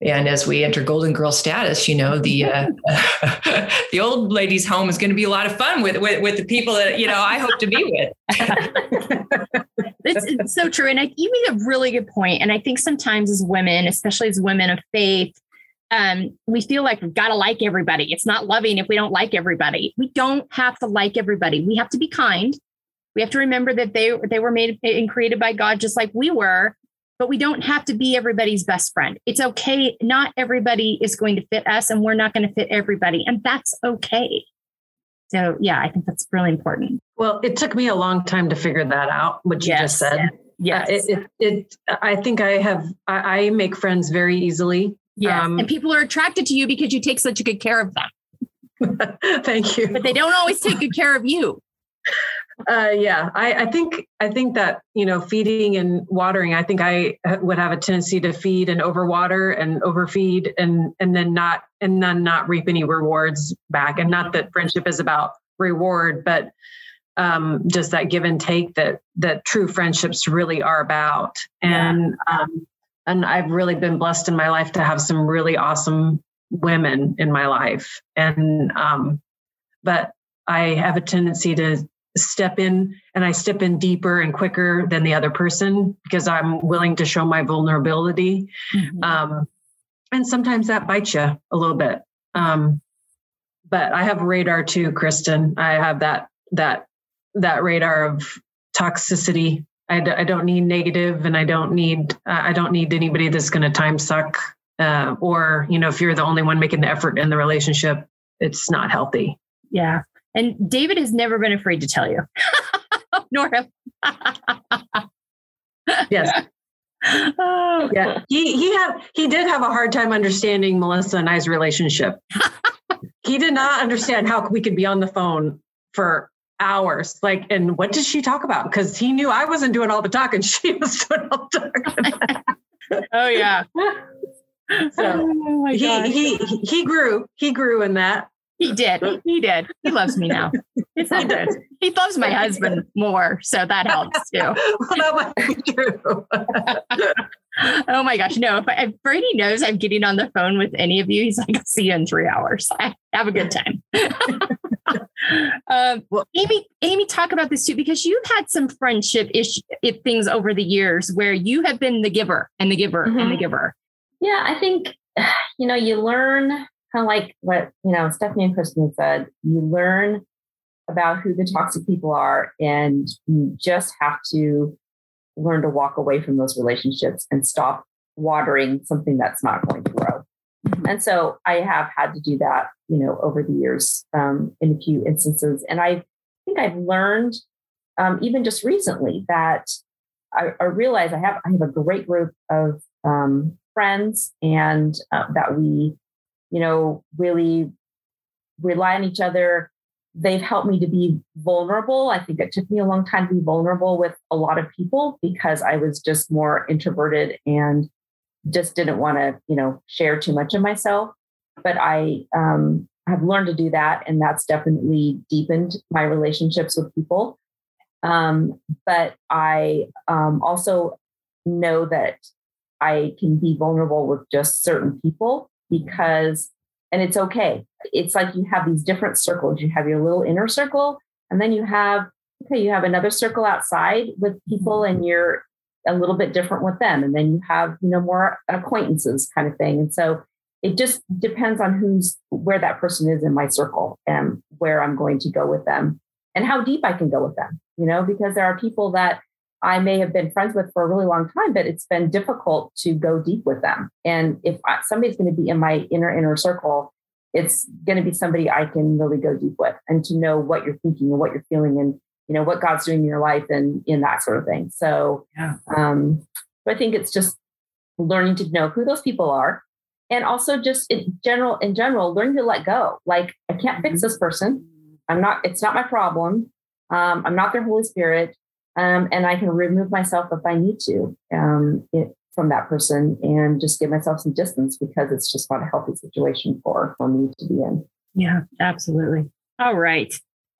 and as we enter golden girl status, you know, the uh, (laughs) (laughs) the old lady's home is going to be a lot of fun with, with with the people that you know I hope to be with. (laughs) it's so true, and I, you made a really good point. And I think sometimes as women, especially as women of faith, um, we feel like we've got to like everybody. It's not loving if we don't like everybody. We don't have to like everybody. We have to be kind. We have to remember that they they were made and created by God just like we were, but we don't have to be everybody's best friend. It's okay. Not everybody is going to fit us, and we're not going to fit everybody, and that's okay. So yeah, I think that's really important. Well, it took me a long time to figure that out. What you yes. just said. Yes. Uh, it, it, it, I think I have. I, I make friends very easily. Yeah, um, and people are attracted to you because you take such a good care of them. (laughs) Thank you. But they don't always take good care of you. Uh, yeah, I, I, think I think that you know feeding and watering. I think I would have a tendency to feed and overwater and overfeed and and then not and then not reap any rewards back. And not that friendship is about reward, but um, just that give and take that that true friendships really are about. And um, and I've really been blessed in my life to have some really awesome women in my life. And um, but I have a tendency to step in and I step in deeper and quicker than the other person because I'm willing to show my vulnerability. Mm-hmm. Um, and sometimes that bites you a little bit. Um, but I have radar too, Kristen. I have that that that radar of toxicity I d- I don't need negative and I don't need I don't need anybody that's going to time suck uh, or you know if you're the only one making the effort in the relationship it's not healthy. Yeah. And David has never been afraid to tell you. (laughs) Nor have Yes. Oh. Yeah. He he had he did have a hard time understanding Melissa and I's relationship. (laughs) he did not understand how we could be on the phone for hours. Like, and what did she talk about? Because he knew I wasn't doing all the talking; (laughs) she was doing all the talking. oh yeah. So oh he, he he grew he grew in that. He did. He did. He loves me now. It's all good. He loves my husband more, so that helps too. (laughs) well, that might be true. oh my gosh, no! If, if, Brady knows I'm getting on the phone with any of you, he's like, "I'll see you in three hours. Have a good time." (laughs) um, well, Amy, Amy, talk about this too because you've had some friendship ish things over the years where you have been the giver and the giver mm-hmm. and the mm-hmm. giver. Yeah, I think (sighs) you know you learn kind of like what you know Stephanie and Kristen said. You learn about who the toxic people are, and you just have to learn to walk away from those relationships and stop watering something that's not going to grow. Mm-hmm. And so I have had to do that, you know, over the years um, in a few instances. And I think I've learned, um, even just recently, that I, I, realize I have I have a great group of um, friends, and uh, that we, you know, really rely on each other. They've helped me to be vulnerable. I think it took me a long time to be vulnerable with a lot of people because I was just more introverted and just didn't want to, you know, share too much of myself. But I um, have learned to do that, and that's definitely deepened my relationships with people. Um, but I um, also know that I can be vulnerable with just certain people because, and it's okay. It's like you have these different circles. You have your little inner circle, and then you have, okay, you have another circle outside with people, and you're a little bit different with them. And then you have, you know, more acquaintances kind of thing. And so it just depends on who's where that person is in my circle and where I'm going to go with them and how deep I can go with them, you know, because there are people that I may have been friends with for a really long time, but it's been difficult to go deep with them. And if somebody's going to be in my inner inner circle, it's going to be somebody I can really go deep with and to know what you're thinking and what you're feeling and you know what God's doing in your life and in that sort of thing. So, yeah. um, I think it's just learning to know who those people are, and also just in general, in general, learning to let go. Like I can't fix mm-hmm. this person. I'm not. It's not my problem. Um, I'm not their Holy Spirit, um, and I can remove myself if I need to um, it, from that person and just give myself some distance because it's just not a healthy situation for for me to be in. Yeah, absolutely. All right.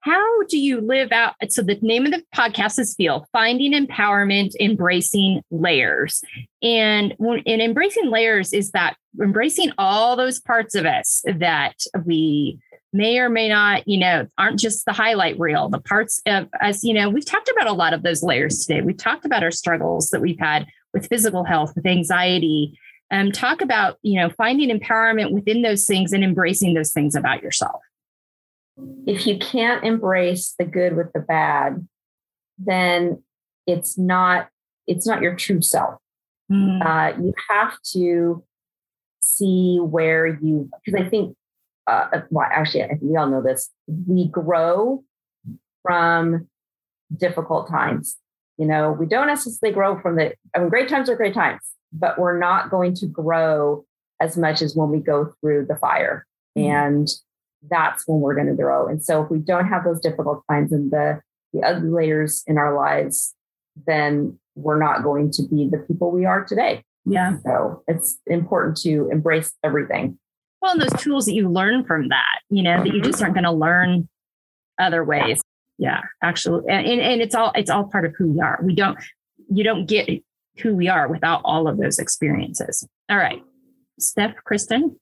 How do you live out? So, the name of the podcast is Feel Finding Empowerment, Embracing Layers. And, and embracing layers is that embracing all those parts of us that we may or may not, you know, aren't just the highlight reel, the parts of us, you know, we've talked about a lot of those layers today. We've talked about our struggles that we've had with physical health, with anxiety. Um, talk about, you know, finding empowerment within those things and embracing those things about yourself if you can't embrace the good with the bad, then it's not it's not your true self. Mm. Uh, you have to see where you because I think uh, uh, well actually I think we all know this. We grow from difficult times. You know, we don't necessarily grow from the I mean great times are great times, but we're not going to grow as much as when we go through the fire. Mm. And that's when we're going to grow. And so if we don't have those difficult times and the the ugly layers in our lives, then we're not going to be the people we are today. Yeah. So it's important to embrace everything. Well, and those tools that you learn from that, you know, that you just aren't going to learn other ways. Yeah, actually. And, and it's all it's all part of who we are. We don't you don't get who we are without all of those experiences. All right. Steph, Kristen.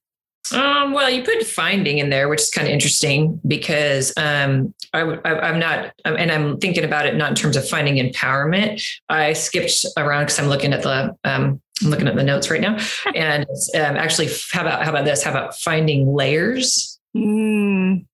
Um, well, you put finding in there, which is kind of interesting because um, I am not, and I'm thinking about it not in terms of finding empowerment. I skipped around because I'm looking at the, um, I'm looking at the notes right now, and um, actually, how about how about this? How about finding layers? Mm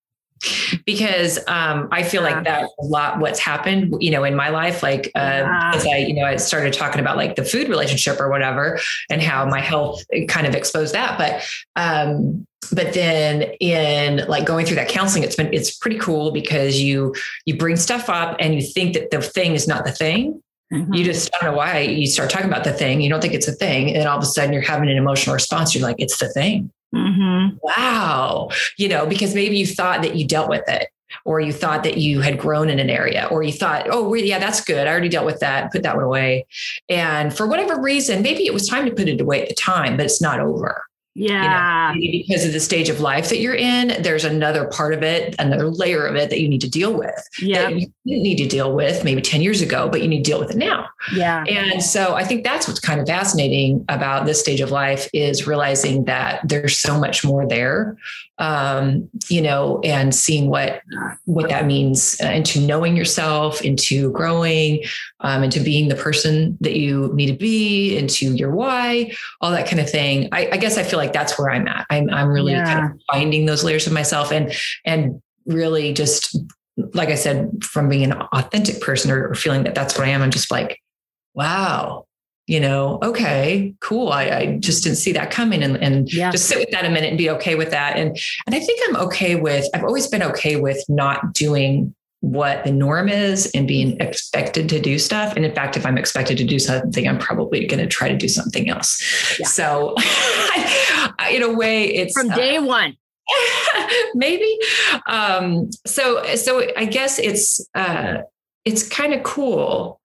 because um, I feel yeah. like that's a lot what's happened, you know, in my life. Like uh, yeah. as I, you know, I started talking about like the food relationship or whatever, and how my health kind of exposed that. But um, but then in like going through that counseling, it's been it's pretty cool because you you bring stuff up and you think that the thing is not the thing. Mm-hmm. You just don't know why you start talking about the thing. You don't think it's a thing, and all of a sudden you're having an emotional response. You're like, it's the thing. Mm-hmm. Wow. You know, because maybe you thought that you dealt with it or you thought that you had grown in an area or you thought oh yeah that's good i already dealt with that put that one away and for whatever reason maybe it was time to put it away at the time but it's not over yeah. You know, because of the stage of life that you're in, there's another part of it, another layer of it that you need to deal with. Yeah. You didn't need to deal with maybe 10 years ago, but you need to deal with it now. Yeah. And so I think that's what's kind of fascinating about this stage of life is realizing that there's so much more there um, you know, and seeing what what that means uh, into knowing yourself, into growing, um, into being the person that you need to be, into your why, all that kind of thing. I, I guess I feel like that's where I'm at. I'm I'm really yeah. kind of finding those layers of myself and and really just like I said, from being an authentic person or, or feeling that that's what I am, I'm just like, wow, you know, okay, cool. I, I, just didn't see that coming and, and yeah. just sit with that a minute and be okay with that. And and I think I'm okay with, I've always been okay with not doing what the norm is and being expected to do stuff. And in fact, if I'm expected to do something, I'm probably going to try to do something else. Yeah. So (laughs) in a way, it's from day uh, one. (laughs) maybe. Um, so so I guess it's uh it's kind of cool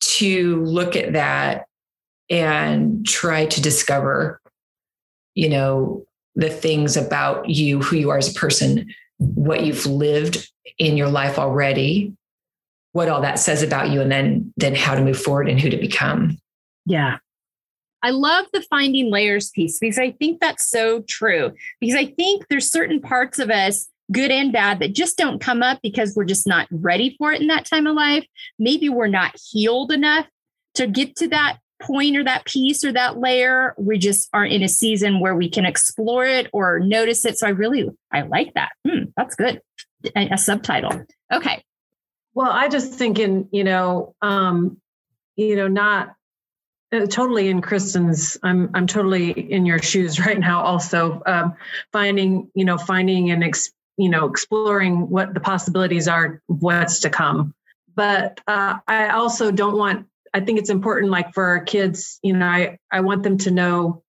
to look at that and try to discover, you know, the things about you, who you are as a person, what you've lived in your life already, what all that says about you, and then then how to move forward and who to become. Yeah. I love the finding layers piece because I think that's so true. Because I think there's certain parts of us, good and bad, that just don't come up because we're just not ready for it in that time of life. Maybe we're not healed enough to get to that point or that piece or that layer. We just aren't in a season where we can explore it or notice it. So I really, I like that. Hmm, that's good. A, a subtitle. Okay. Well, I just thinking, you know, um, you know, not uh, totally in Kristen's. I'm I'm totally in your shoes (laughs) right now. Also, um, finding you know finding and ex, you know exploring what the possibilities are, what's to come. But uh, I also don't want. I think it's important, like for our kids. You know, I I want them to know.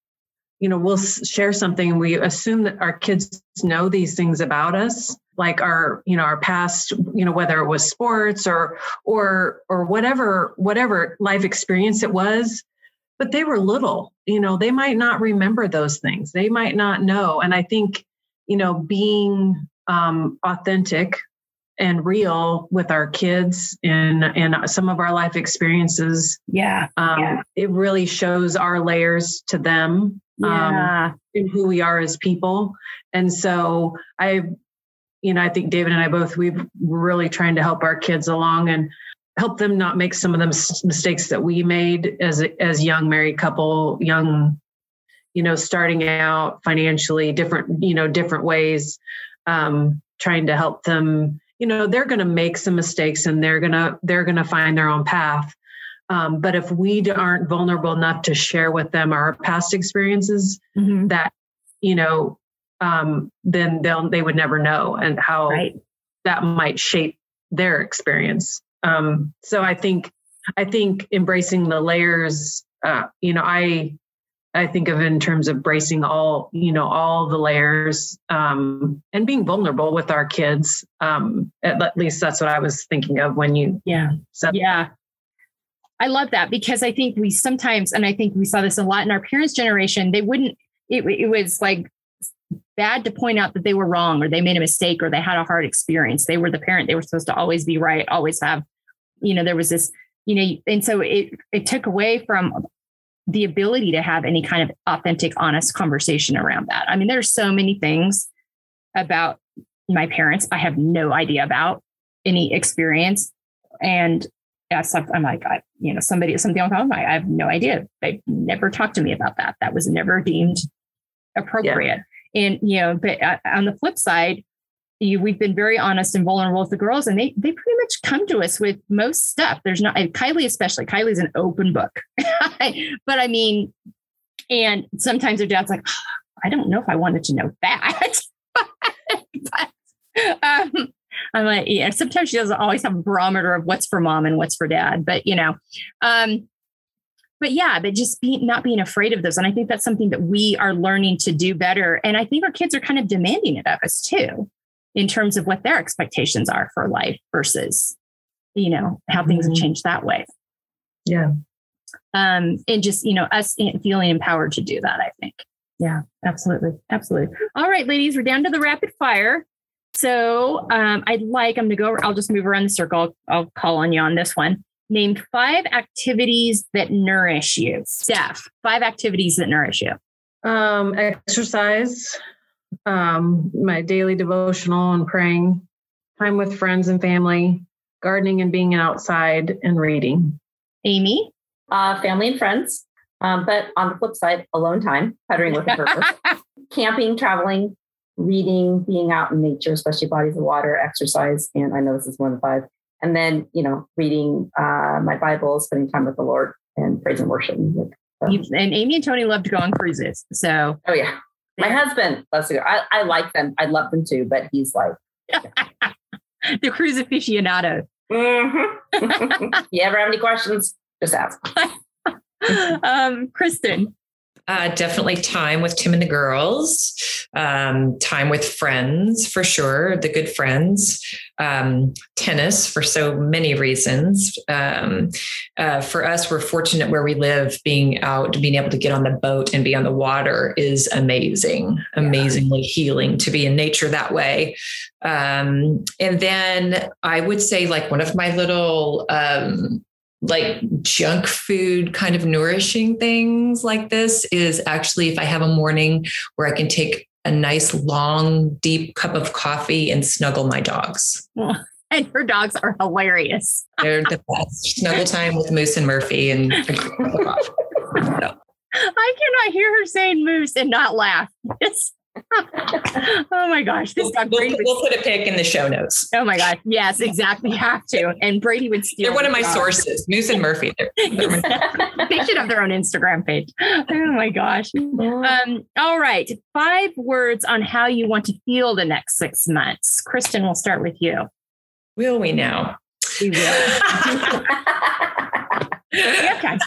You know, we'll share something, and we assume that our kids know these things about us like our you know our past you know whether it was sports or or or whatever whatever life experience it was but they were little you know they might not remember those things they might not know and i think you know being um, authentic and real with our kids and and some of our life experiences yeah, um, yeah. it really shows our layers to them yeah. um, and who we are as people and so i you know, I think David and I both we've really trying to help our kids along and help them not make some of the mistakes that we made as as young married couple, young, you know, starting out financially, different, you know, different ways, um, trying to help them. You know, they're going to make some mistakes and they're gonna they're gonna find their own path. Um, but if we aren't vulnerable enough to share with them our past experiences, mm-hmm. that you know um, then they'll they would never know and how right. that might shape their experience. Um, so I think I think embracing the layers, uh, you know, I I think of in terms of bracing all, you know, all the layers um, and being vulnerable with our kids. Um, at, at, least that's what I was thinking of when you yeah said yeah. I love that because I think we sometimes, and I think we saw this a lot in our parents' generation, they wouldn't, it, it was like bad to point out that they were wrong or they made a mistake or they had a hard experience. They were the parent. They were supposed to always be right, always have, you know, there was this, you know, and so it it took away from the ability to have any kind of authentic, honest conversation around that. I mean, there's so many things about my parents I have no idea about any experience. And yes, I'm like, I, you know, somebody, something on phone, I have no idea. They never talked to me about that. That was never deemed appropriate. Yeah. And, you know, but uh, on the flip side, you, we've been very honest and vulnerable with the girls, and they they pretty much come to us with most stuff. There's not Kylie especially. Kylie's an open book, (laughs) but I mean, and sometimes their dad's like, oh, I don't know if I wanted to know that. (laughs) but, um, I'm like, yeah. Sometimes she doesn't always have a barometer of what's for mom and what's for dad, but you know, um, but yeah, but just being not being afraid of those. And I think that's something that we are learning to do better. And I think our kids are kind of demanding it of us too, in terms of what their expectations are for life versus, you know, how things mm-hmm. have changed that way. Yeah. Um, and just, you know, us feeling empowered to do that, I think. Yeah, absolutely. Absolutely. All right, ladies, we're down to the rapid fire. So um, I'd like, I'm going to go, I'll just move around the circle. I'll, I'll call on you on this one. Name five activities that nourish you. Steph, five activities that nourish you. Um, exercise, um, my daily devotional and praying, time with friends and family, gardening and being outside, and reading. Amy? Uh, family and friends. Um, but on the flip side, alone time, puttering with a purpose, camping, traveling, reading, being out in nature, especially bodies of water, exercise. And I know this is one of five and then you know reading uh, my bible spending time with the lord and praise and worship music so. and amy and tony love to go on cruises so oh yeah my husband loves to go I, I like them i love them too but he's like (laughs) the cruise aficionado mm-hmm. (laughs) you ever have any questions? Just ask. (laughs) Um kristen uh, definitely time with Tim and the girls, um, time with friends for sure, the good friends, um, tennis for so many reasons. Um, uh, for us, we're fortunate where we live, being out, being able to get on the boat and be on the water is amazing, amazingly healing to be in nature that way. Um, and then I would say, like, one of my little, um, like junk food kind of nourishing things like this is actually if I have a morning where I can take a nice long deep cup of coffee and snuggle my dogs. (laughs) And her dogs are hilarious. They're the best. Snuggle time with Moose and Murphy and (laughs) a cup of coffee. So. I cannot hear her saying moose and not laugh. It's (laughs) oh my gosh, this we'll, we'll, we'll, put a pic in the show notes. Oh my gosh, yes, exactly. Have to. And Brady would steal. They're one of my sources. Moose and Murphy. They're, they're (laughs) they should have their own Instagram page. Oh my gosh. Um, all right, five words on how you want to feel the next six months. Kristen, we'll start with you. Will we now? We will. (laughs) okay.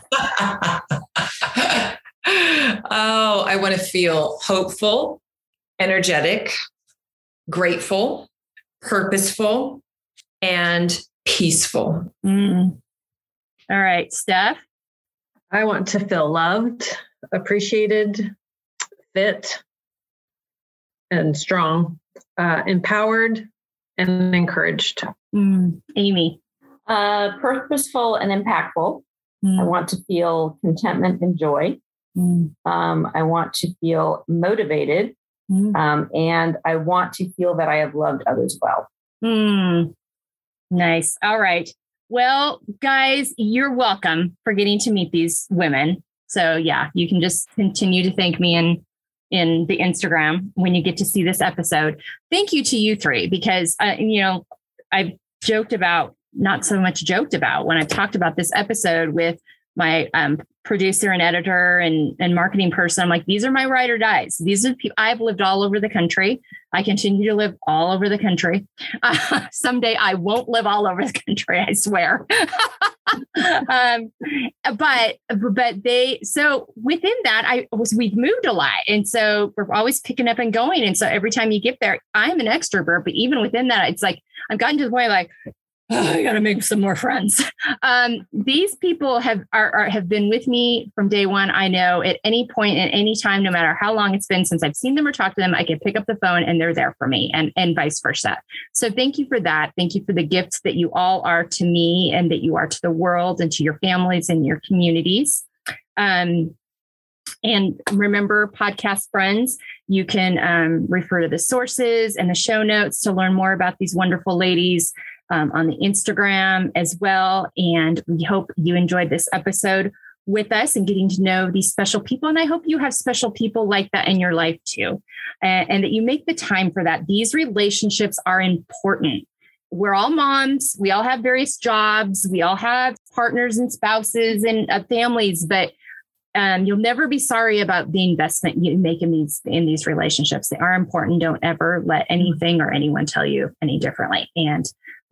oh, I want to feel hopeful, energetic, grateful, purposeful, and peaceful. Mm. All right, Steph. I want to feel loved, appreciated, fit, and strong, uh, empowered, and encouraged. Mm. Amy. Uh, purposeful and impactful. Mm. I want to feel contentment and joy. Mm. Um, I want to feel motivated. Mm. Um, and I want to feel that I have loved others well. Mm. Nice. All right. Well, guys, you're welcome for getting to meet these women. So yeah, you can just continue to thank me in in the Instagram when you get to see this episode. Thank you to you three because uh, you know I've joked about not so much joked about when I've talked about this episode with my um, producer and editor and, and marketing person. I'm like, these are my ride or dies. These are people I've lived all over the country. I continue to live all over the country. Uh, (laughs) someday I won't live all over the country, I swear. (laughs) um, but but they so within that I was we've moved a lot, and so we're always picking up and going. And so every time you get there, I'm an extrovert, but even within that, it's like I've gotten to the point like oh, (sighs) I got to make some more friends. (laughs) Um, these people have are, are, have been with me from day one. I know at any point, at any time, no matter how long it's been since I've seen them or talked to them, I can pick up the phone and they're there for me, and and vice versa. So thank you for that. Thank you for the gifts that you all are to me and that you are to the world and to your families and your communities. Um, and remember, podcast friends, you can um, refer to the sources and the show notes to learn more about these wonderful ladies um, on the Instagram as well. And we hope you enjoyed this episode with us and getting to know these special people. And I hope you have special people like that in your life too, and, and that you make the time for that. These relationships are important. We're all moms. We all have various jobs. We all have partners and spouses and uh, families, but um, you'll never be sorry about the investment you make in these in these relationships. They are important. Don't ever let anything or anyone tell you any differently. And